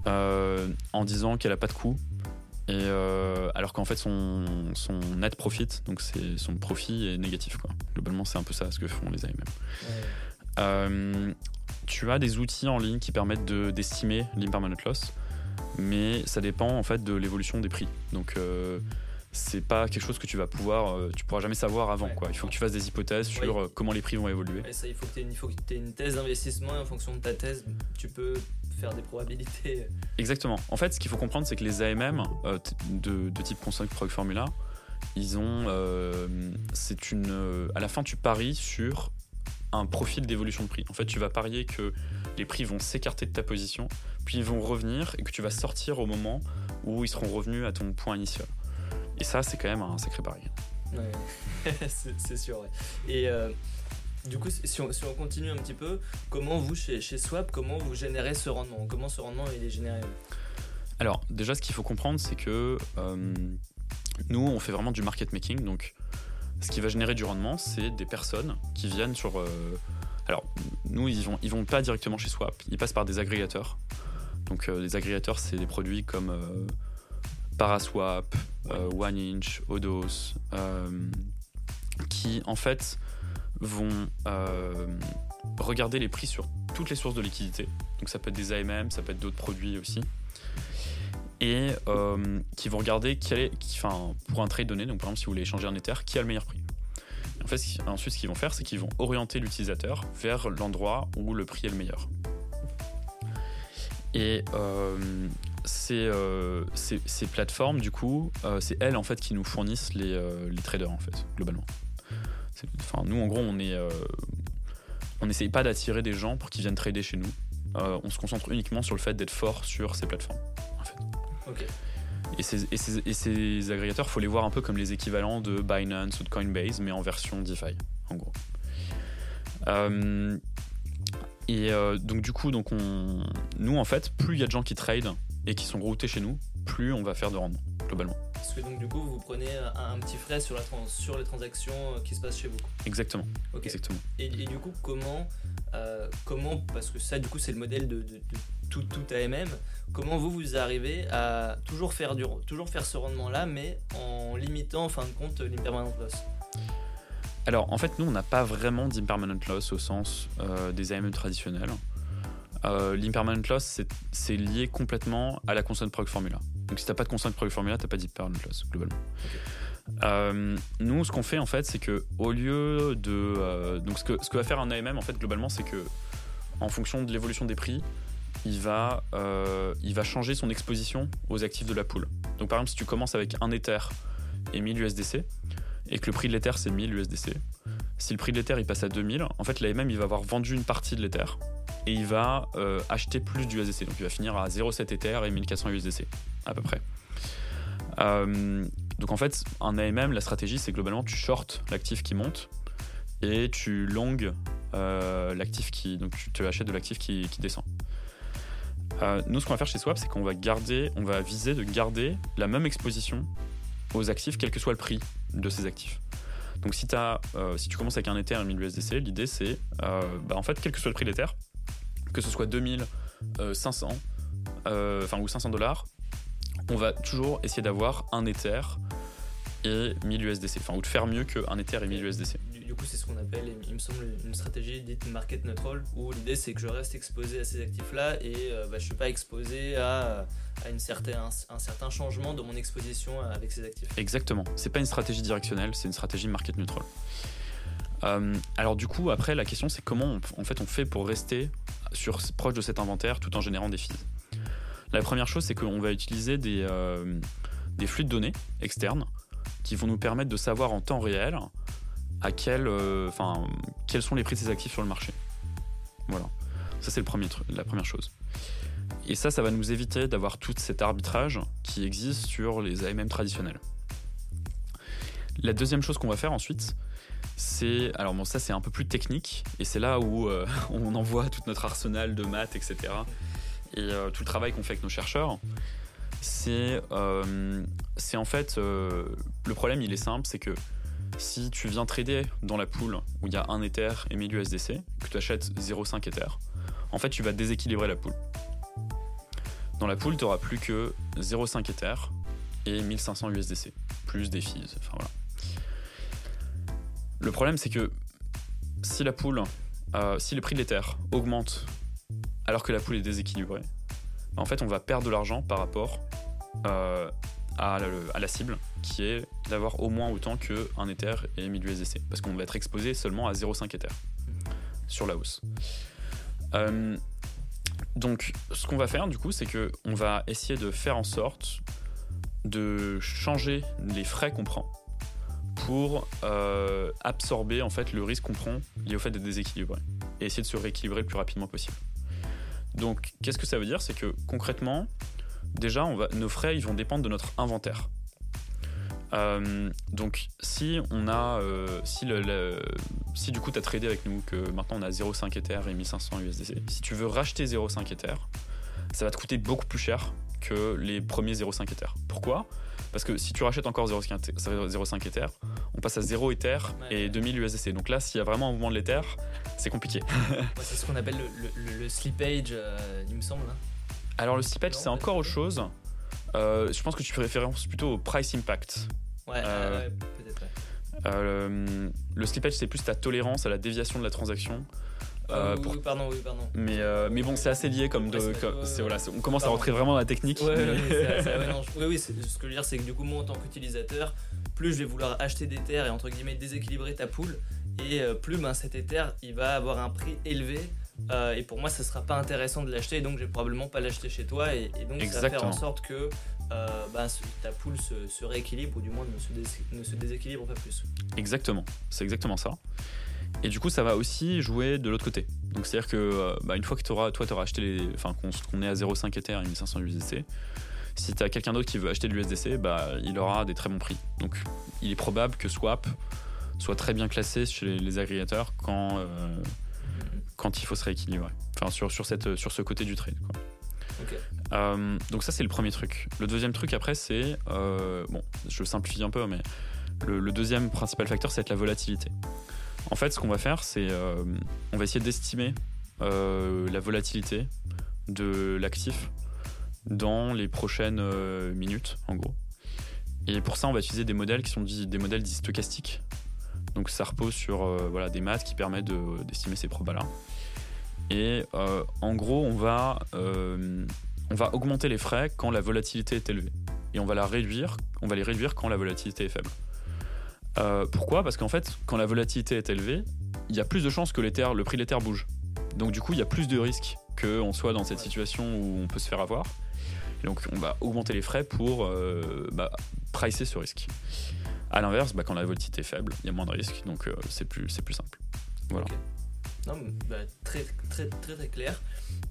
euh, en disant qu'elle a pas de coût. Et euh, alors qu'en fait son, son net profit, donc c'est son profit est négatif quoi. Globalement c'est un peu ça ce que font les AMM. Tu as des outils en ligne qui permettent de- d'estimer l'impermanent loss, mais ça dépend en fait de l'évolution des prix. Donc euh, c'est pas quelque chose que tu vas pouvoir, euh, tu pourras jamais savoir avant Ouais. quoi. Il faut que tu fasses des hypothèses sur euh, comment les prix vont évoluer. Ça, il faut que tu aies, une- thèse d'investissement et en fonction de ta thèse, tu peux faire des probabilités. Exactement. En fait, ce qu'il faut comprendre, c'est que les AMM euh, de, de type Constant Prog Formula, ils ont, c'est une, à la fin, tu paries sur un profil d'évolution de prix. En fait, tu vas parier que les prix vont s'écarter de ta position, puis ils vont revenir et que tu vas sortir au moment où ils seront revenus à ton point initial. Et ça, c'est quand même un sacré pari. Ouais. c'est sûr, ouais. Et euh, du coup, si on, si on continue un petit peu, comment vous, chez, chez Swap, comment vous générez ce rendement? Comment ce rendement il est généré? Alors, déjà, ce qu'il faut comprendre, c'est que euh, nous, on fait vraiment du market making. Donc, ce qui va générer du rendement, c'est des personnes qui viennent sur. euh, alors, nous, ils vont, ils vont pas directement chez Swap, ils passent par des agrégateurs. Donc, les agrégateurs, c'est des produits comme Paraswap, euh, OneInch, Odos, euh, qui en fait vont euh, regarder les prix sur toutes les sources de liquidité. Donc, ça peut être des AMM, ça peut être d'autres produits aussi et euh, qui vont regarder quel est, pour un trade donné, donc par exemple si vous voulez échanger un Ether, qui a le meilleur prix. En fait, ensuite, ce qu'ils vont faire, c'est qu'ils vont orienter l'utilisateur vers l'endroit où le prix est le meilleur. Et ces, euh, ces, ces plateformes, du coup, euh, c'est elles en fait qui nous fournissent les, euh, les traders en fait, globalement. Enfin, nous, en gros, on est, euh, on n'essaye pas d'attirer des gens pour qu'ils viennent trader chez nous. Euh, on se concentre uniquement sur le fait d'être fort sur ces plateformes. Et ces, et ces- et ces agrégateurs, faut les voir un peu comme les équivalents de Binance ou de Coinbase, mais en version DeFi, en gros. Euh, et donc du coup, donc on, nous en fait, plus il y a de gens qui trade et qui sont routés chez nous, plus on va faire de rendement globalement. Parce que donc du coup, vous prenez un, un petit frais sur, la trans- sur les transactions euh, qui se passent chez vous. Exactement, exactement. Et, et du coup, comment, euh, comment, parce que ça, du coup, c'est le modèle de, de- de tout, tout AMM, comment vous, vous arrivez à toujours faire, du, toujours faire ce rendement-là, mais en limitant, en fin de compte, l'impermanent loss? Alors en fait, nous on n'a pas vraiment d'impermanent loss au sens euh, des AMM traditionnels. Euh, L'impermanent loss, c'est- lié complètement à la constant prog formula. Donc si t'as pas de constant prog formula, t'as pas d'impermanent loss globalement. Euh, nous, ce qu'on fait en fait, c'est que au lieu de euh, donc ce que ce que va faire un AMM en fait globalement, c'est que en fonction de l'évolution des prix, il va il va changer son exposition aux actifs de la pool. Donc par exemple, si tu commences avec un Ether et 1000 USDC et que le prix de l'Ether c'est 1000 USDC, si le prix de l'Ether il passe à 2000, en fait l'AMM il va avoir vendu une partie de l'Ether et il va euh, acheter plus d'USDC. Donc il va finir à 0,7 Ether et 1400 USDC à peu près. Euh, donc en fait, un AMM, la stratégie c'est globalement tu short l'actif qui monte et tu long euh, l'actif qui. Donc tu te achètes de l'actif qui, qui descend. Nous, ce qu'on va faire chez Swap, c'est qu'on va garder, on va viser de garder la même exposition aux actifs, quel que soit le prix de ces actifs. Donc euh, si tu commences avec un Ether et 1000 USDC, l'idée c'est, euh, bah, en fait, quel que soit le prix de l'Ether, que ce soit 2000, 500, enfin ou 500 dollars, on va toujours essayer d'avoir un Ether et 1000 USDC, enfin ou de faire mieux qu'un Ether et 1000 USDC du coup, c'est ce qu'on appelle, il me semble, une stratégie dite market neutral, où l'idée c'est que je reste exposé à ces actifs-là et euh, bah, je ne suis pas exposé à, une certaine, un, certain changement de mon exposition avec ces actifs. Exactement. C'est pas une stratégie directionnelle, c'est une stratégie market neutral. Euh, alors du coup, après, la question c'est comment on, en fait, on fait pour rester sur, proche de cet inventaire tout en générant des fees. La première chose, c'est qu'on va utiliser des, euh, des flux de données externes qui vont nous permettre de savoir en temps réel à quel, euh, enfin, quels sont les prix de ces actifs sur le marché. Voilà. Ça, c'est le premier la première chose. Et ça, ça va nous éviter d'avoir tout cet arbitrage qui existe sur les AMM traditionnels. La deuxième chose qu'on va faire ensuite, c'est. Alors, bon, ça, c'est un peu plus technique, et c'est là où euh, on envoie tout notre arsenal de maths, etc. Et euh, tout le travail qu'on fait avec nos chercheurs. C'est c'est en fait. le problème, il est simple, c'est que si tu viens trader dans la pool où il y a un Ether et 1000 USDC, que tu achètes 0,5 Ether, en fait tu vas déséquilibrer la pool. Dans la pool, tu n'auras plus que 0,5 Ether et 1500 USDC, plus des fees. Enfin, voilà. Le problème, c'est que si la pool, euh, si le prix de l'Ether augmente alors que la pool est déséquilibrée, en fait, on va perdre de l'argent par rapport euh, à, la, cible, qui est d'avoir au moins autant qu'un Ether et 1000 USDC, parce qu'on va être exposé seulement à 0,5 Ether sur la hausse. Euh, donc, ce qu'on va faire du coup, c'est que on va essayer de faire en sorte de changer les frais qu'on prend pour euh, absorber en fait le risque qu'on prend lié au fait d'être déséquilibré et essayer de se rééquilibrer le plus rapidement possible. Donc, qu'est-ce que ça veut dire? C'est que concrètement, déjà, on va, nos frais ils vont dépendre de notre inventaire. Euh, donc si on a euh, si, le, si du coup tu as tradé avec nous que maintenant on a 0,5 Ether et 1500 USDC, si tu veux racheter 0,5 Ether, ça va te coûter beaucoup plus cher que les premiers 0,5 Ether. Pourquoi? Parce que si tu rachètes encore 0,5 Ether, on passe à 0 Ether et 2000 USDC. Donc là, s'il y a vraiment un mouvement de l'Ether, c'est compliqué. c'est ce qu'on appelle le, slippage, euh, il me semble. Hein. Alors le slippage, c'est encore autre chose. Euh, je pense que tu fais référence plutôt au price impact. Ouais, euh, peut-être. Euh, le slippage, c'est plus ta tolérance à la déviation de la transaction. Euh, oui, pour... pardon, oui, pardon. Mais, mais bon, c'est assez lié comme de. voilà, on commence à rentrer vraiment dans la technique. Ouais, oui, oui, ce que je veux dire, c'est que du coup, moi, en tant qu'utilisateur, plus je vais vouloir acheter des terres et entre guillemets déséquilibrer ta poule, et plus ben, cet Ether il va avoir un prix élevé euh, et pour moi, ce sera pas intéressant de l'acheter, donc je vais probablement pas l'acheter chez toi. Et, donc, ça va faire en sorte que euh, bah, ta poule se, rééquilibre, ou du moins ne se, déséquilibre pas plus. Exactement, c'est exactement ça. Et du coup, ça va aussi jouer de l'autre côté. Donc, c'est-à-dire que euh, bah, une fois que auras, toi, tu auras acheté les. Enfin, qu'on est à 0,5 Ether et 1500 USDC, si tu as quelqu'un d'autre qui veut acheter de l'USDC, bah, il aura des très bons prix. Donc, il est probable que Swap soit très bien classé chez les, agrégateurs quand quand il faut se rééquilibrer. Enfin, sur, sur, cette, sur ce côté du trade. Quoi. Euh, donc ça c'est le premier truc. Le deuxième truc après c'est, euh, bon je simplifie un peu mais le, deuxième principal facteur c'est la volatilité. En fait ce qu'on va faire c'est euh, on va essayer d'estimer la volatilité de l'actif dans les prochaines minutes en gros. Et pour ça on va utiliser des modèles qui sont des modèles dits stochastiques donc ça repose sur euh, voilà, des maths qui permettent d'estimer ces probas-là. Et euh, en gros, on va, euh, on va augmenter les frais quand la volatilité est élevée. Et on va, la réduire, on va les réduire quand la volatilité est faible. pourquoi? Parce qu'en fait, quand la volatilité est élevée, il y a plus de chances que le prix de l'Ether bouge. Donc du coup, il y a plus de risques qu'on soit dans cette situation où on peut se faire avoir. donc on va augmenter les frais pour bah, pricer ce risque. À l'inverse, bah, quand la volatilité est faible, il y a moins de risques, donc euh, c'est plus, plus simple. Voilà. Bah, très, très, très, très clair.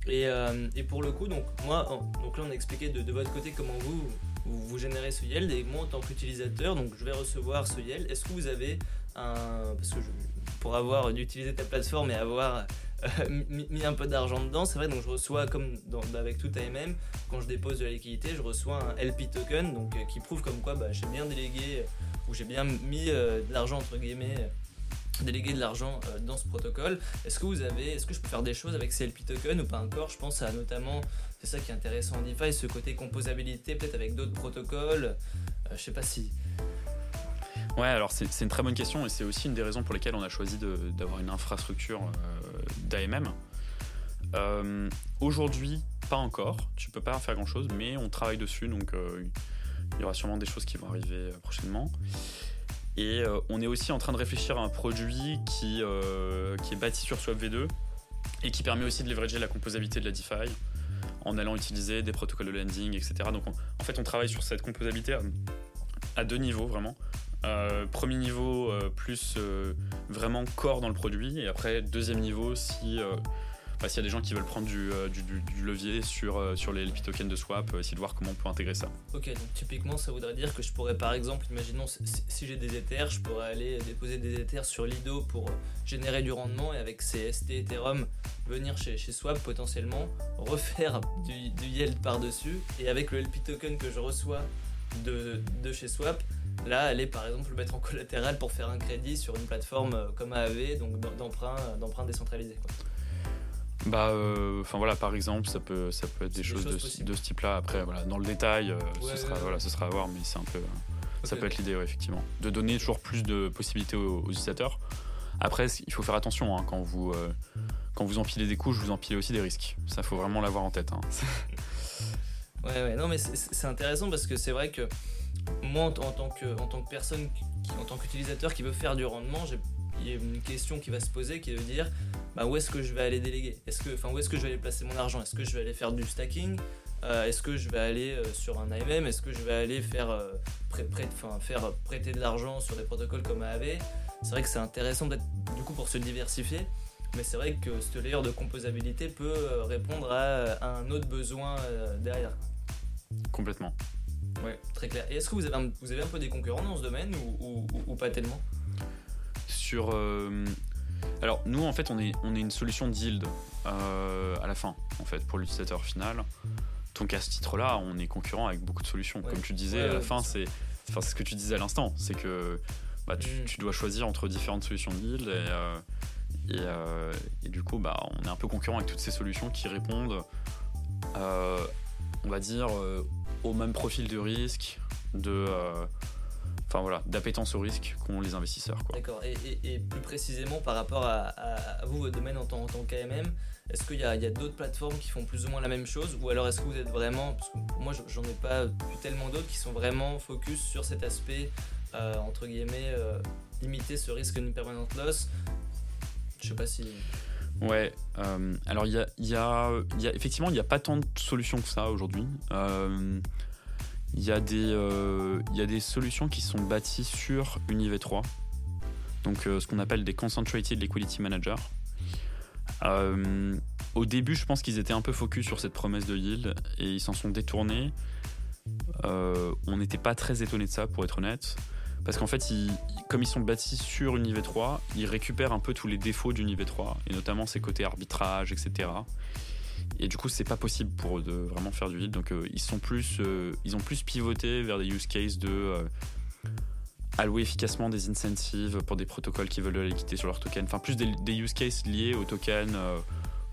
Et, euh, et, pour le coup, donc, moi, donc là, on a expliqué de, votre côté comment vous, vous, générez ce yield. Et moi, en tant qu'utilisateur, je vais recevoir ce yield. Est-ce que vous avez un. Parce que pour avoir d'utiliser ta plateforme et avoir mis, un peu d'argent dedans. C'est vrai, donc je reçois, comme avec tout AMM, quand je dépose de la liquidité, je reçois un LP token donc, qui prouve comme quoi bah, j'ai bien délégué ou j'ai bien mis de l'argent entre guillemets déléguer de l'argent euh, dans ce protocole. Est-ce que vous avez, est-ce que je peux faire des choses avec CLP token ou pas encore? Je pense à notamment, c'est ça qui est intéressant en DeFi, ce côté composabilité, peut-être avec d'autres protocoles. Euh, je sais pas si. Ouais, alors c'est, une très bonne question et c'est aussi une des raisons pour lesquelles on a choisi d'avoir une infrastructure euh, d'AMM. aujourd'hui, pas encore, tu peux pas faire grand chose, mais on travaille dessus donc il y aura sûrement des choses qui vont arriver prochainement. Et euh, on est aussi en train de réfléchir à un produit qui, euh, qui est bâti sur Swap V2 et qui permet aussi de leverager la composabilité de la DeFi en allant utiliser des protocoles de lending, etc. Donc en fait, on travaille sur cette composabilité à, deux niveaux vraiment. Euh, premier niveau, plus vraiment corps dans le produit, et après deuxième niveau, si s'il y a des gens qui veulent prendre du, euh, levier sur, euh, les LP tokens de swap, euh, essayer de voir comment on peut intégrer ça. Ok, donc typiquement ça voudrait dire que je pourrais par exemple, imaginons si, j'ai des Ethers, je pourrais aller déposer des Ethers sur Lido pour générer du rendement et avec CST Ethereum venir chez, Swap potentiellement, refaire du, yield par-dessus et avec le LP token que je reçois de, chez Swap, là aller par exemple le mettre en collatéral pour faire un crédit sur une plateforme comme AAV, donc d'emprunt décentralisé. Bah, euh, enfin voilà, par exemple, ça peut, ça peut être des, choses, de, ce type-là. Après, voilà, dans le détail, euh, ce sera, voilà, ce sera à voir, mais c'est un peu, ça peut être l'idée, effectivement, de donner toujours plus de possibilités aux, utilisateurs. Après, il faut faire attention hein, quand vous, euh, quand vous empilez des couches, vous empilez aussi des risques. Ça, faut vraiment l'avoir en tête. Hein. ouais, ouais, non, mais c'est intéressant parce que c'est vrai que moi, en, tant que, en tant que personne, en tant qu'utilisateur qui veut faire du rendement, il y a une question qui va se poser qui est de dire bah, où est-ce que je vais aller déléguer? Est-ce que, enfin, où est-ce que je vais aller placer mon argent? Est-ce que je vais aller faire du stacking? Euh, Est-ce que je vais aller euh, sur un AMM Est-ce que je vais aller faire, euh, faire prêter de l'argent sur des protocoles comme AAV C'est vrai que c'est intéressant d'être du coup pour se diversifier, mais c'est vrai que ce layer de composabilité peut répondre à, un autre besoin derrière. Complètement. Ouais, très clair. Et est-ce que vous avez, un, vous avez un peu des concurrents dans ce domaine ou, ou, pas tellement? Sur alors nous en fait on est, on est une solution de euh, à la fin en fait pour l'utilisateur final. Donc à ce titre-là on est concurrent avec beaucoup de solutions. Comme tu disais à la fin c'est enfin, ce que tu disais à l'instant, c'est que bah, mm. tu, dois choisir entre différentes solutions de et, euh, euh, et, du coup bah, on est un peu concurrent avec toutes ces solutions qui répondent on va dire au même profil de risque de enfin voilà, d'appétence au risque qu'ont les investisseurs. D'accord. Et, plus précisément par rapport à, vous, votre domaine en tant, en tant qu'AMM, est-ce qu'il y a, d'autres plateformes qui font plus ou moins la même chose? Ou alors est-ce que vous êtes vraiment, parce que moi j'en ai pas vu tellement d'autres qui sont vraiment focus sur cet aspect, euh, entre guillemets, euh, limiter ce risque d'une permanente loss? Je sais pas si... Ouais, euh, alors il y a, y, a, y a, effectivement, il n'y a pas tant de solutions que ça aujourd'hui. Il y, a des, euh, y a des solutions qui sont bâties sur UniV3, donc euh, ce qu'on appelle des Concentrated Liquidity Manager. Euh, au début, je pense qu'ils étaient un peu focus sur cette promesse de yield et ils s'en sont détournés. on n'était pas très étonné de ça, pour être honnête. Parce qu'en fait, comme ils sont bâtis sur UniV3, ils récupèrent un peu tous les défauts d'UniV3, et notamment ses côtés arbitrage, etc. Et du coup, c'est pas possible pour eux de vraiment faire du yield. Donc, euh, ils sont plus, euh, ils ont plus pivoté vers des use cases de euh, allouer efficacement des incentives pour des protocoles qui veulent de la liquidité sur leur token. Enfin, plus des, use cases liés au token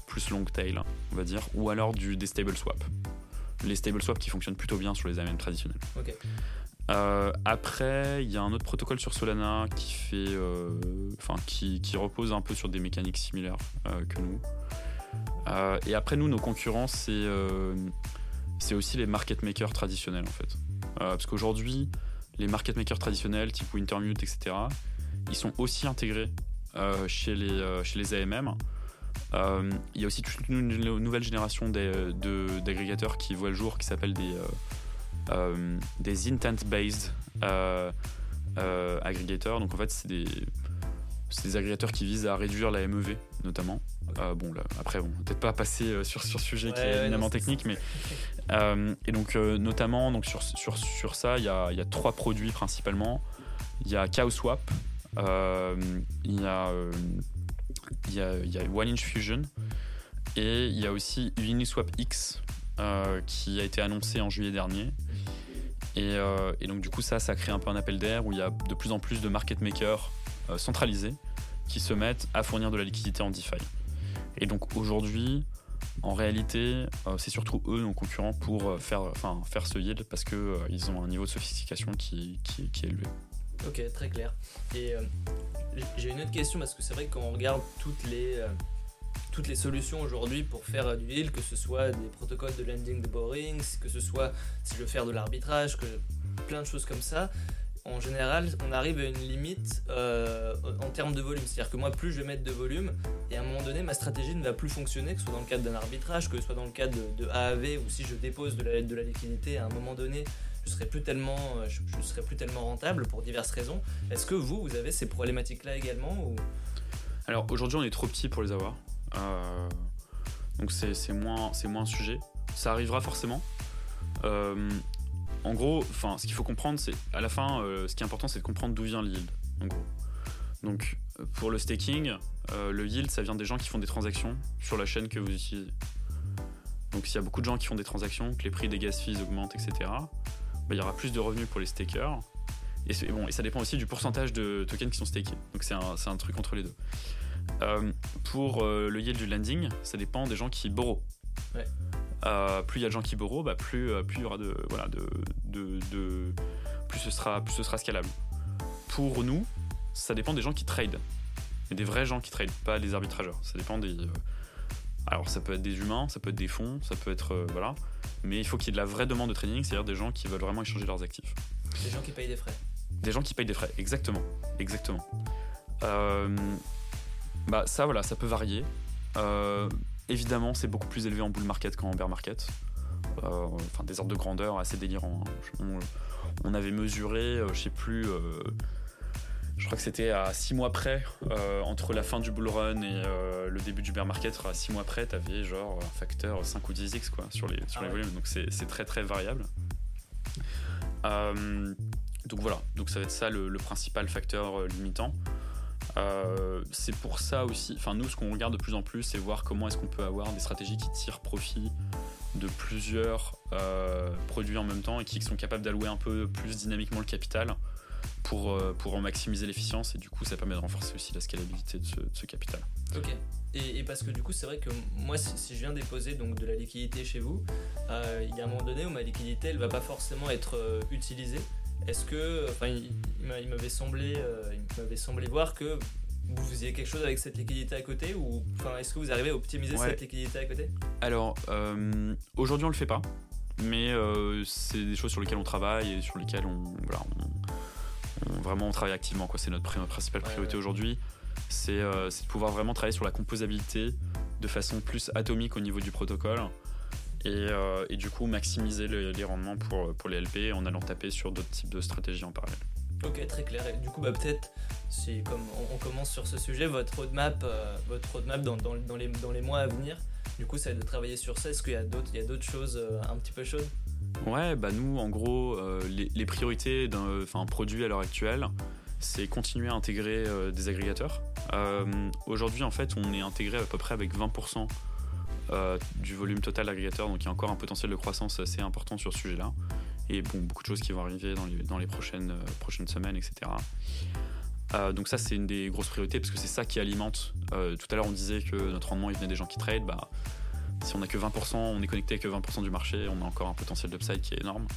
plus long tail, on va dire, ou alors du, des stable swaps. Les stable swaps qui fonctionnent plutôt bien sur les AMM traditionnels. après, il y a un autre protocole sur Solana qui fait, enfin, qui, qui, repose un peu sur des mécaniques similaires que nous. Euh, et après, nous, nos concurrents, c'est euh, c'est aussi les market makers traditionnels, en fait. Euh, parce qu'aujourd'hui, les market makers traditionnels, type Wintermute, etc., ils sont aussi intégrés chez, les, chez les AMM. Il y a aussi toute une, nouvelle génération d'agrégateurs qui voient le jour, qui s'appellent des, des intent-based agrégateurs. Donc en fait, c'est des, des agrégateurs qui visent à réduire la MEV, notamment. Euh, bon, là, après, on peut-être pas passer euh, sur, sur ce sujet qui est éminemment technique, mais. Euh, et donc, notamment, donc sur, sur, sur ça, il y a, y a, trois produits principalement. Il y a CowSwap, il y a y, a, y a One Inch Fusion et il y a aussi Uniswap X qui a été annoncé en juillet dernier. Et, et, donc du coup ça, ça crée un peu un appel d'air où il y a de plus en plus de market makers centralisés qui se mettent à fournir de la liquidité en DeFi. Et donc aujourd'hui, en réalité, euh, c'est surtout eux nos concurrents pour euh, faire, enfin, faire ce yield parce qu'ils euh, ils ont un niveau de sophistication qui, qui, est élevé. Ok, très clair. Et j'ai une autre question parce que c'est vrai que quand on regarde toutes les, toutes les solutions aujourd'hui pour faire du yield, que ce soit des protocoles de lending de borrowing, que ce soit si je veux faire de l'arbitrage, que plein de choses comme ça, en général, on arrive à une limite euh, en termes de volume. C'est-à-dire que moi, plus je vais mettre de volume, et à un moment donné, ma stratégie ne va plus fonctionner, que ce soit dans le cadre d'un arbitrage, que ce soit dans le cadre de, AAV, ou si je dépose de la, liquidité à un moment donné, je serai euh, je, serai plus tellement rentable pour diverses raisons. Est-ce que vous, vous avez ces problématiques-là également. Alors aujourd'hui, on est trop petit pour les avoir. Euh, donc c'est moins, moins un sujet. Ça arrivera forcément. En gros, enfin, ce qu'il faut comprendre, c'est à la fin, euh, ce qui est important, c'est de comprendre d'où vient le yield. En gros. Donc, euh, pour le staking, euh, le yield, ça vient des gens qui font des transactions sur la chaîne que vous utilisez. Donc, s'il y a beaucoup de gens qui font des transactions, que les prix des gas fees augmentent, etc., bah, il y aura plus de revenus pour les stakers. Et, bon, et ça dépend aussi du pourcentage de tokens qui sont stakés. Donc, c'est un, truc entre les deux. pour le yield du lending, ça dépend des gens qui borrow. Ouais. Euh, plus il y a de gens qui borrow, bah, plus, euh, plus il y aura de, voilà, de, de, plus, ce sera, plus ce sera scalable. Pour nous, ça dépend des gens qui trade. Et des vrais gens qui trade, pas des arbitrageurs. Ça dépend des. Euh, alors ça peut être des humains, ça peut être des fonds, ça peut être. voilà. Mais il faut qu'il y ait de la vraie demande de trading, c'est-à-dire des gens qui veulent vraiment échanger leurs actifs. Des gens qui payent des frais. Des gens qui payent des frais, exactement. Exactement. bah ça voilà, ça peut varier. Évidemment, c'est beaucoup plus élevé en bull market qu'en bear market. Euh, enfin, des ordres de grandeur assez délirants. Hein. On, avait mesuré, euh, je sais plus, euh, je crois que c'était à 6 mois près, entre la fin du bull run et le début du bear market, à 6 mois près, tu avais genre un facteur 5 ou 10x quoi, sur les, sur les ah volumes. Donc c'est très très variable. donc voilà, donc ça va être ça le principal facteur limitant. Euh, c'est pour ça aussi, enfin nous ce qu'on regarde de plus en plus c'est voir comment est-ce qu'on peut avoir des stratégies qui tirent profit de plusieurs euh, produits en même temps et qui sont capables d'allouer un peu plus dynamiquement le capital pour, euh, pour en maximiser l'efficience et du coup ça permet de renforcer aussi la scalabilité de ce, capital. Ok. Et, parce que du coup c'est vrai que moi si, je viens déposer donc de la liquidité chez vous, il y a un moment donné où ma liquidité elle va pas forcément être utilisée est-ce que, enfin, il, m'avait semblé, euh, il m'avait semblé voir que vous faisiez quelque chose avec cette liquidité à côté ou enfin, est-ce que vous arrivez à optimiser cette liquidité à côté? Alors, euh, aujourd'hui on le fait pas, mais euh, c'est des choses sur lesquelles on travaille et sur lesquelles on, voilà, vraiment on travaille activement. C'est notre, principale priorité aujourd'hui. C'est de pouvoir vraiment travailler sur la composabilité de façon plus atomique au niveau du protocole euh, et, du coup maximiser les rendements pour, pour les LP en allant taper sur d'autres types de stratégies en parallèle. Ok, très clair. Et du coup, bah, peut-être, si comme on, commence sur ce sujet, votre roadmap, euh, votre roadmap dans, dans, dans, les, dans les mois à venir, du coup, ça va être de travailler sur ça. Est-ce qu'il y a d'autres, il y a d'autres choses euh, un petit peu chaudes? Ouais, bah nous, en gros, les, les, priorités d'un produit à l'heure actuelle, c'est continuer à intégrer des agrégateurs. Aujourd'hui, en fait, on est intégré à peu près avec 20% euh, du volume total agrégateur, donc il y a encore un potentiel de croissance assez important sur ce sujet-là. Et bon, beaucoup de choses qui vont arriver dans les, prochaines, euh, prochaines semaines, etc. Euh, donc ça, c'est une des grosses priorités parce que c'est ça qui alimente. tout à l'heure, on disait que notre rendement, il venait des gens qui trade. Bah, si on n'a que 20%, on est connecté que 20% du marché, on a encore un potentiel d'upside qui est énorme.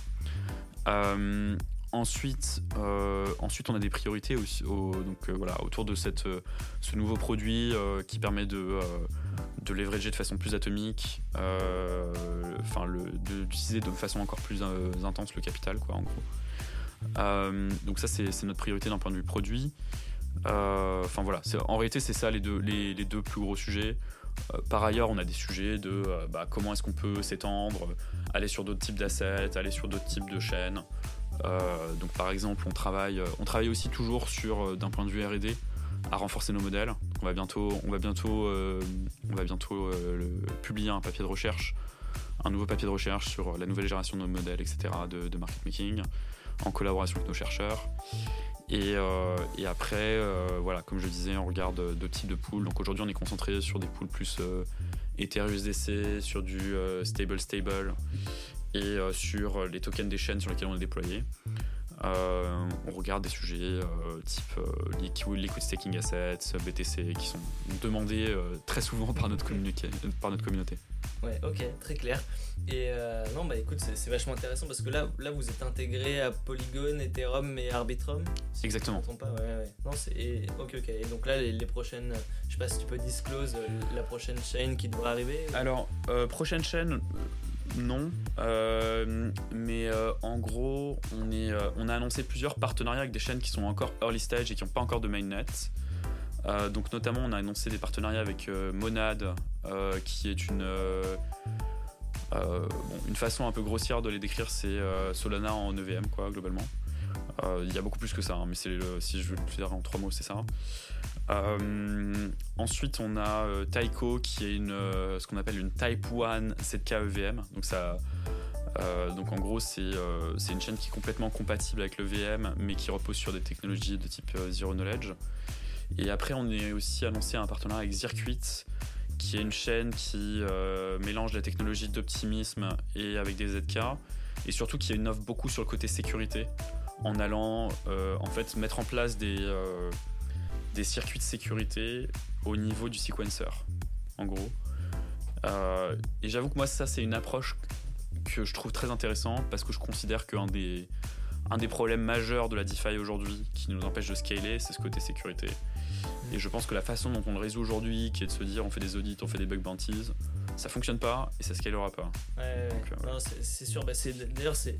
Ensuite, euh, ensuite, on a des priorités aussi, donc, euh, voilà, autour de cette, euh, ce nouveau produit qui permet de, de leverager de façon plus atomique, enfin, d'utiliser de façon encore plus intense le capital, quoi, en gros. donc ça, c'est notre priorité d'un point de vue produit. Enfin voilà, en réalité, c'est ça les deux, les, deux plus gros sujets. par ailleurs, on a des sujets de bah, comment est-ce qu'on peut s'étendre, aller sur d'autres types d'assets, aller sur d'autres types de chaînes. Euh, donc par exemple, on travaille, on travaille aussi toujours sur, euh, d'un point de vue R&D, à renforcer nos modèles. On va bientôt, on va bientôt, euh, on va bientôt publier un papier de recherche, un nouveau papier de recherche sur la nouvelle génération de nos modèles, etc. de, market making. en collaboration avec nos chercheurs. Et, euh, après, euh, voilà, comme je disais, on regarde deux types de pools. Donc aujourd'hui, on est concentré sur des pools plus euh, Ether USDC, sur du euh, stable stable et euh, sur les tokens des chaînes sur lesquelles on est déployé. Euh, on regarde des sujets euh, type euh, liquid, staking assets, BTC, qui sont demandés euh, très souvent par notre, par notre communauté. Ouais, ok, très clair. Et euh, non, bah écoute, c'est vachement intéressant parce que là, là, vous êtes intégré à Polygon, Ethereum et Arbitrum. si je Exactement. me trompe pas, ouais, ouais. Non, c'est et- ok, ok. Et donc là, les, les prochaines, je sais pas si tu peux disclose euh, la prochaine chaîne qui devrait arriver. Alors, euh, prochaine chaîne, euh, non. Euh, mais euh, en gros, euh, on a annoncé plusieurs partenariats avec des chaînes qui sont encore early stage et qui n'ont pas encore de mainnet. Donc notamment, on a annoncé des partenariats avec Monad, qui est une, façon un peu grossière de les décrire, c'est Solana en EVM, quoi, globalement. Il y a beaucoup plus que ça, hein, mais si je veux le faire en trois mots, c'est ça. Euh, ensuite, on a euh, Taiko qui est euh, ce qu'on appelle une Type 1 ZK-EVM. Donc, ça, donc en gros, c'est une chaîne qui est complètement compatible avec le VM, mais qui repose sur des technologies de type Zero Knowledge. Et après, on est aussi annoncé un partenariat avec Zircuit, qui est une chaîne qui mélange la technologie d'optimisme et avec des ZK, et surtout qui innove beaucoup sur le côté sécurité, en allant en fait mettre en place des, des circuits de sécurité au niveau du sequencer, en gros. Euh, et j'avoue que moi, ça, c'est une approche que je trouve très intéressante parce que je considère qu'un des, un des problèmes majeurs de la DeFi aujourd'hui qui nous empêche de scaler, c'est ce côté sécurité. Et je pense que la façon dont on le résout aujourd'hui, qui est de se dire on fait des audits, on fait des bug bounties, ça fonctionne pas et ça scalera pas. Ouais, ouais, euh, c'est c'est sûr. Bah, D'ailleurs, c'est-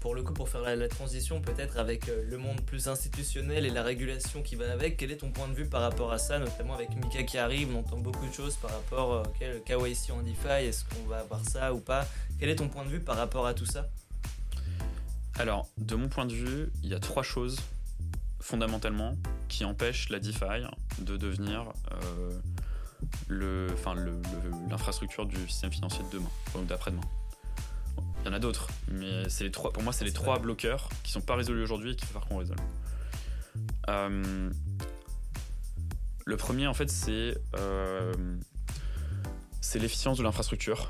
pour le coup, pour faire la, transition, peut-être avec euh, le monde plus institutionnel et la régulation qui va avec, quel est ton point de vue par rapport à ça, notamment avec Mika qui arrive, on entend beaucoup de choses par rapport euh, ok, le KYC en DeFi, est-ce qu'on va avoir ça ou pas? Quel est ton point de vue par rapport à tout ça? Alors, de mon point de vue, il y a trois choses fondamentalement qui empêchent la DeFi de devenir euh, l'infrastructure du système financier de demain, ou d'après-demain. Il y en a d'autres, mais c'est les trois, pour moi, c'est les trois bloqueurs qui sont pas résolus aujourd'hui et qu'il falloir qu'on résolve. Euh, le premier, en fait, c'est euh, c'est l'efficience de l'infrastructure.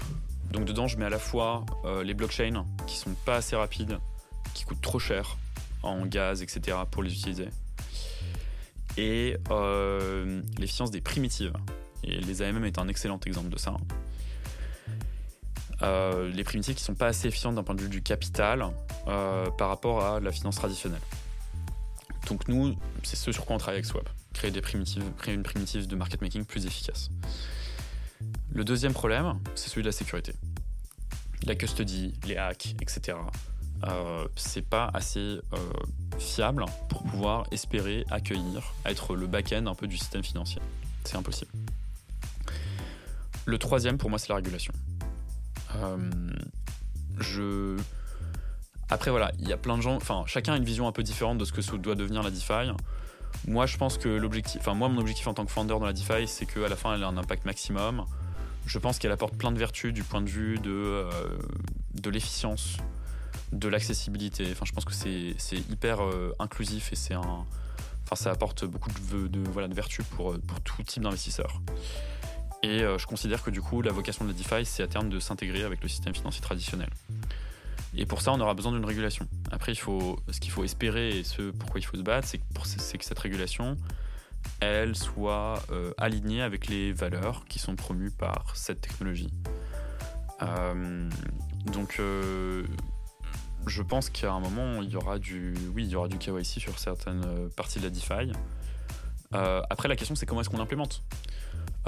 Donc dedans, je mets à la fois euh, les blockchains qui sont pas assez rapides, qui coûtent trop cher en gaz, etc. pour les utiliser, et l'efficience des primitives. Et les AMM est un excellent exemple de ça. Euh, les primitives qui sont pas assez efficientes d'un point de vue du capital euh, par rapport à la finance traditionnelle. Donc nous, c'est ce sur quoi on travaille avec Swap. Créer une primitive de market making plus efficace. Le deuxième problème, c'est celui de la sécurité. La custody, les hacks, etc. Euh, c'est pas assez euh, fiable pour pouvoir espérer accueillir, être le back-end un peu du système financier. C'est impossible. Le troisième, pour moi, c'est la régulation. Euh, je... Après, voilà, il y a plein de gens, enfin, chacun a une vision un peu différente de ce que doit devenir la DeFi. Moi, je pense que l'objectif, enfin, moi, mon objectif en tant que founder dans la DeFi, c'est qu'à la fin, elle ait un impact maximum. Je pense qu'elle apporte plein de vertus du point de vue de, euh, de l'efficience, de l'accessibilité. Enfin, je pense que c'est hyper euh, inclusif et c'est un. Enfin, ça apporte beaucoup de, de, voilà, de vertus pour, pour tout type d'investisseurs. Et euh, je considère que du coup, la vocation de la DeFi, c'est à terme de s'intégrer avec le système financier traditionnel. Et pour ça, on aura besoin d'une régulation. Après, il faut, ce qu'il faut espérer et ce pourquoi il faut se battre, c'est que, cette régulation, elle soit euh, alignée avec les valeurs qui sont promues par cette technologie. Euh, donc, je pense qu'à un moment, il y aura du, oui, il y aura du KYC sur certaines parties de la DeFi. Après, la question, c'est comment est-ce qu'on l'implémente?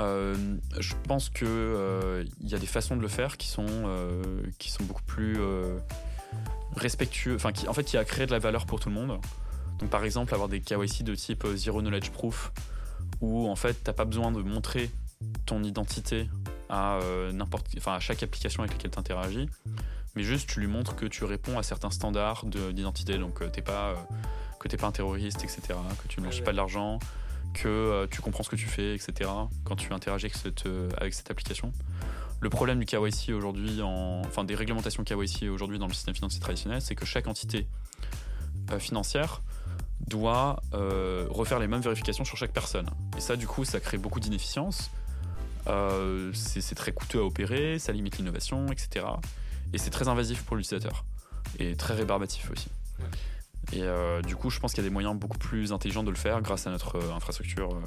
Euh, Je pense que euh, il y a des façons de le faire qui sont, euh, qui sont beaucoup plus euh, respectueux, enfin, qui, en fait, qui a créé de la valeur pour tout le monde. Donc, par exemple, avoir des KYC de type euh, Zero Knowledge Proof, où en fait, t'as pas besoin de montrer ton identité à euh, n'importe, enfin, à chaque application avec laquelle tu interagis, mais juste tu lui montres que tu réponds à certains standards de- d'identité, donc euh, t'es pas, euh, que t'es pas un terroriste, etc., que tu ne blanchis Ouais, pas de l'argent, que euh, tu comprends ce que tu fais, etc., quand tu interagis avec cette, euh, avec cette application. le problème du KYC aujourd'hui, en, enfin des réglementations KYC aujourd'hui dans le système financier traditionnel, c'est que chaque entité euh, financière doit refaire les mêmes vérifications sur chaque personne. Et ça, du coup, ça crée beaucoup d'inefficience. C'est très coûteux à opérer, ça limite l'innovation, etc. Et c'est très invasif pour l'utilisateur. Et très rébarbatif aussi. Et du coup, je pense qu'il y a des moyens beaucoup plus intelligents de le faire grâce à notre infrastructure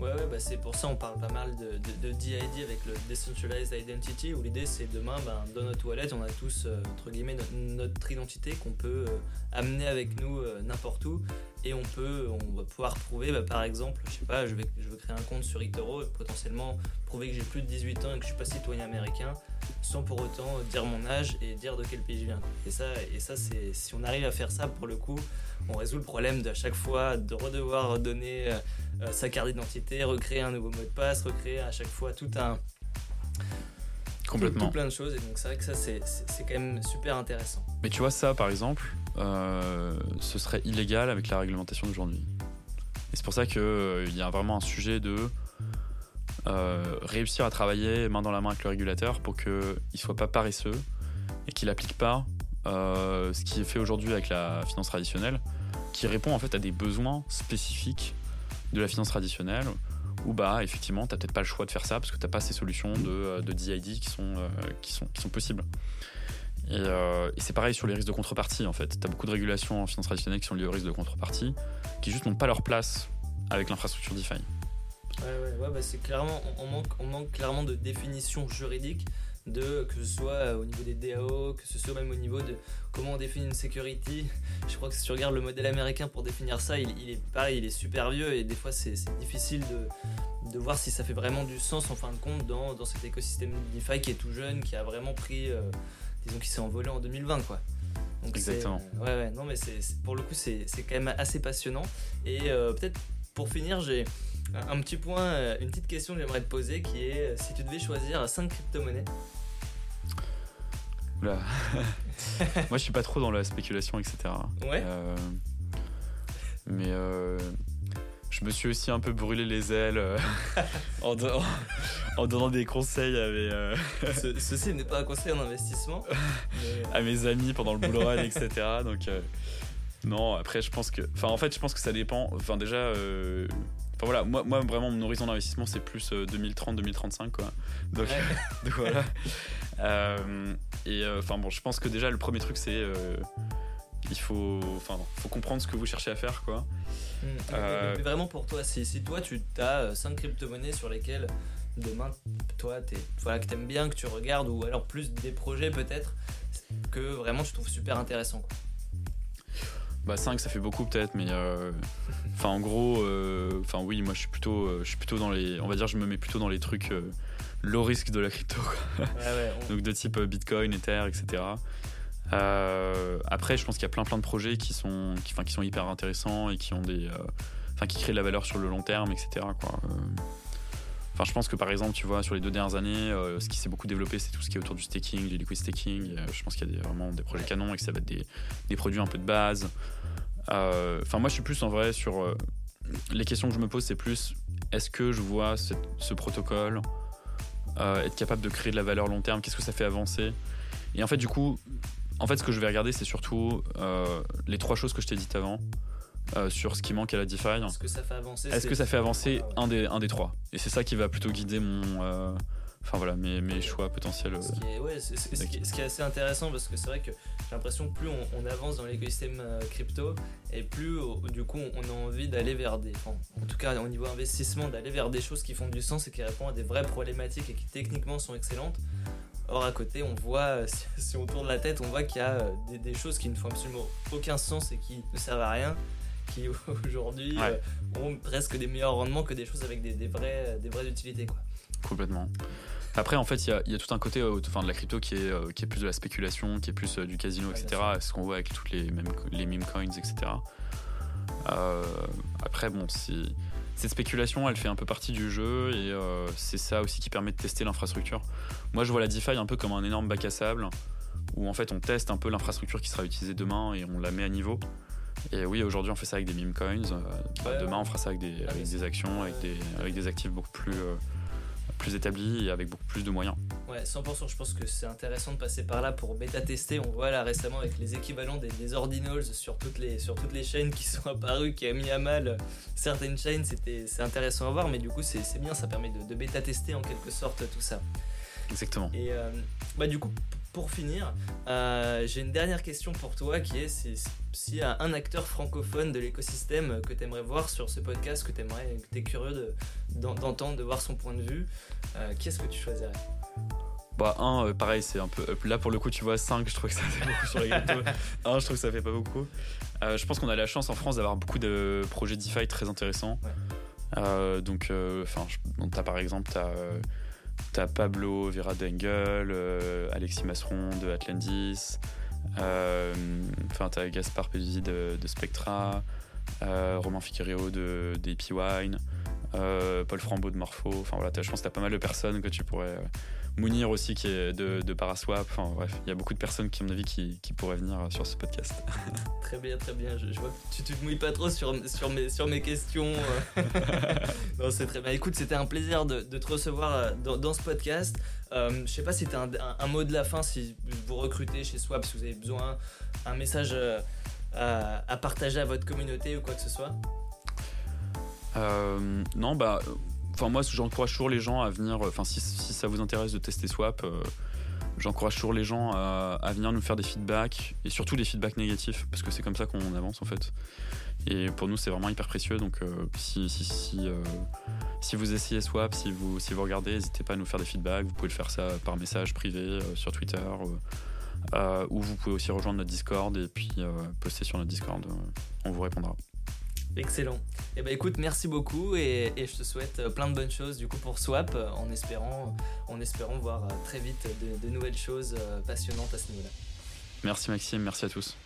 Ouais, ouais bah c'est pour ça on parle pas mal de, DID avec le Decentralized Identity, où l'idée c'est demain, ben, dans notre wallet, on a tous, euh, entre guillemets, notre, identité qu'on peut euh, amener avec nous euh, n'importe où, et on peut, on va pouvoir prouver, bah, par exemple, je sais pas, je vais, je veux créer un compte sur Itoro, potentiellement prouver que j'ai plus de 18 ans et que je suis pas citoyen américain, sans pour autant dire mon âge et dire de quel pays je viens. Et ça, et ça c'est, si on arrive à faire ça, pour le coup, on résout le problème de chaque fois de redevoir donner euh, sa carte d'identité, recréer un nouveau mot de passe, recréer à chaque fois tout un. Complètement. Tout, plein de choses. Et donc, c'est vrai que ça, c'est quand même super intéressant. Mais tu vois, ça, par exemple, euh, ce serait illégal avec la réglementation d'aujourd'hui. Et c'est pour ça qu'il euh, il y a vraiment un sujet de réussir à travailler main dans la main avec le régulateur pour qu'il ne soit pas paresseux et qu'il n'applique pas ce qui est fait aujourd'hui avec la finance traditionnelle, qui répond en fait à des besoins spécifiques de la finance traditionnelle où bah effectivement t'as peut-être pas le choix de faire ça parce que t'as pas ces solutions de, euh, de DID qui sont, euh, qui sont, qui sont possibles. Euh, et, c'est pareil sur les risques de contrepartie en fait. T'as beaucoup de régulations en finance traditionnelle qui sont liées aux risques de contrepartie qui juste n'ont pas leur place avec l'infrastructure DeFi. Ouais, ouais, ouais bah c'est clairement, on manque, on manque clairement de définition juridique de que ce soit au niveau des DAO, que ce soit même au niveau de comment on définit une security. Je crois que si tu regardes le modèle américain pour définir ça, il, est pareil, il est super vieux et des fois c'est difficile de, de, voir si ça fait vraiment du sens en fin de compte dans, dans cet écosystème DeFi qui est tout jeune, qui a vraiment pris, euh, disons, qui s'est envolé en 2020 quoi. Donc Exactement. ouais, ouais, non mais c'est pour le coup c'est quand même assez passionnant et euh, peut-être pour finir j'ai un petit point, euh, une petite question que j'aimerais te poser qui est si tu devais choisir 5 crypto-monnaies Moi, je suis pas trop dans la spéculation, etc. Ouais. Euh, mais euh, je me suis aussi un peu brûlé les ailes euh, en, donnant des conseils à ceci n'est pas un conseil en investissement. à mes amis pendant le bull run, etc. Donc, non, après, je pense que. Enfin, en fait, je pense que ça dépend. Enfin, déjà. Enfin voilà, moi, moi vraiment mon horizon d'investissement c'est plus 2030-2035 quoi. Donc, donc voilà. Euh, et euh, enfin bon, je pense que déjà le premier truc c'est euh, il faut, enfin, faut comprendre ce que vous cherchez à faire quoi. Hmm. Mais vraiment pour toi, si, si toi tu as 5 crypto-monnaies sur lesquelles demain toi es, voilà, que t'aimes bien, que tu regardes ou alors plus des projets peut-être que vraiment tu trouves super intéressant quoi. Bah 5 ça fait beaucoup peut-être mais enfin en gros enfin oui moi je suis plutôt je suis plutôt dans les on va dire je me mets plutôt dans les trucs low risque de la crypto. Donc de type euh, Bitcoin, Ether, etc. Euh, après, je pense qu'il y a plein plein de projets qui sont, qui, qui sont hyper intéressants et qui ont des, euh, enfin, qui créent de la valeur sur le long terme, etc. Quoi. Enfin, je pense que par exemple, tu vois, sur les deux dernières années, ce qui s'est beaucoup développé, c'est tout ce qui est autour du staking, du liquid staking. je pense qu'il y a vraiment des projets canons et que ça va être des, des produits un peu de base. Enfin, moi, je suis plus en vrai sur les questions que je me pose, c'est plus est-ce que je vois ce protocole euh, être capable de créer de la valeur long terme, qu'est-ce que ça fait avancer? Et en fait, du coup, en fait, ce que je vais regarder, c'est surtout euh, les trois choses que je t'ai dites avant. Euh, sur ce qui manque à la DeFi. Est-ce que ça fait avancer Est-ce que ça fait avancer un, des, un des trois? Et c'est ça qui va plutôt guider mon, enfin voilà, mes, mes choix potentiels. Ce qui, est, ouais, ce, qui est, assez intéressant parce que c'est vrai que j'ai l'impression que plus on, avance dans l'écosystème crypto et plus du coup on a envie d'aller vers des, en tout cas au niveau investissement, d'aller vers des choses qui font du sens et qui répondent à des vraies problématiques et qui techniquement sont excellentes. Or à côté, on voit, si, on tourne la tête, on voit qu'il y a des, des, choses qui ne font absolument aucun sens et qui ne servent à rien qui aujourd'hui euh, ont presque des meilleurs rendements que des choses avec des, des vraies, des vraies utilités. Quoi. Complètement. Après, en fait, il y, y a, tout un côté euh, enfin, de la crypto qui est, euh, qui est plus de la spéculation, qui est plus du casino, etc. Ce qu'on voit avec toutes les, mêmes, les meme coins, etc. après, bon, si, cette spéculation, elle fait un peu partie du jeu et c'est ça aussi qui permet de tester l'infrastructure. Moi, je vois la DeFi un peu comme un énorme bac à sable où en fait on teste un peu l'infrastructure qui sera utilisée demain et on la met à niveau. Et oui, aujourd'hui on fait ça avec des meme coins. Euh, bah, demain on fera ça avec des, avec des actions, avec des, avec des actifs beaucoup plus, euh, plus établie et avec beaucoup plus de moyens. Ouais, 100%. Je pense que c'est intéressant de passer par là pour bêta tester. On voit là récemment avec les équivalents des, des ordinals sur toutes les sur toutes les chaînes qui sont apparues, qui a mis à mal certaines chaînes. C'était c'est intéressant à voir, mais du coup c'est bien. Ça permet de, de bêta tester en quelque sorte tout ça. Exactement. Et euh, bah du coup pour finir, euh, j'ai une dernière question pour toi qui est s'il y a un acteur francophone de l'écosystème que tu aimerais voir sur ce podcast, que tu que es curieux d'entendre, de, voir son point de vue, euh, qui est-ce que tu choisirais? Bah, un, euh, pareil, c'est un peu. Là, pour le coup, tu vois, 5, je trouve que ça fait beaucoup sur les gâteaux. un, je trouve que ça fait pas beaucoup. je pense qu'on a la chance en France d'avoir beaucoup de projets DeFi très intéressants. donc, enfin, t'as par exemple, t'as T'as Pablo Vera Dengel, euh, Alexis Masseron de Atlantis, euh, enfin t'as Gaspard Pezzi de, Spectra, euh, Romain Fiquerio de, de Wine, Paul Frambeau de Morpho. Enfin voilà, je pense que t'as pas mal de personnes que tu pourrais Mounir aussi qui est de, Paraswap. Enfin bref, il y a beaucoup de personnes qui, à mon avis, qui, pourraient venir sur ce podcast. très bien, très bien. Je, vois que tu, te mouilles pas trop sur, sur, mes, sur mes questions. non, c'est très bien. Écoute, c'était un plaisir de, te recevoir euh, dans, ce podcast. Euh, je sais pas si tu as un, mot de la fin, si vous recrutez chez Swap, si vous avez besoin, un message euh, à, partager à votre communauté ou quoi que ce soit. non, bah Enfin, moi, j'encourage toujours les gens à venir. Enfin, si, ça vous intéresse de tester Swap, euh, j'encourage toujours les gens à, venir nous faire des feedbacks et surtout des feedbacks négatifs parce que c'est comme ça qu'on avance en fait. Et pour nous, c'est vraiment hyper précieux. Donc, euh, si, si, euh, si, vous essayez Swap, si vous, si vous regardez, n'hésitez pas à nous faire des feedbacks. Vous pouvez le faire ça par message privé sur Twitter. ou vous pouvez aussi rejoindre notre Discord et puis poster sur notre Discord. on vous répondra. Excellent. Eh ben écoute, merci beaucoup et, je te souhaite euh, plein de bonnes choses du coup pour Swap euh, en espérant, en espérant voir euh, très vite de nouvelles choses passionnantes à ce niveau-là. Merci Maxime, merci à tous.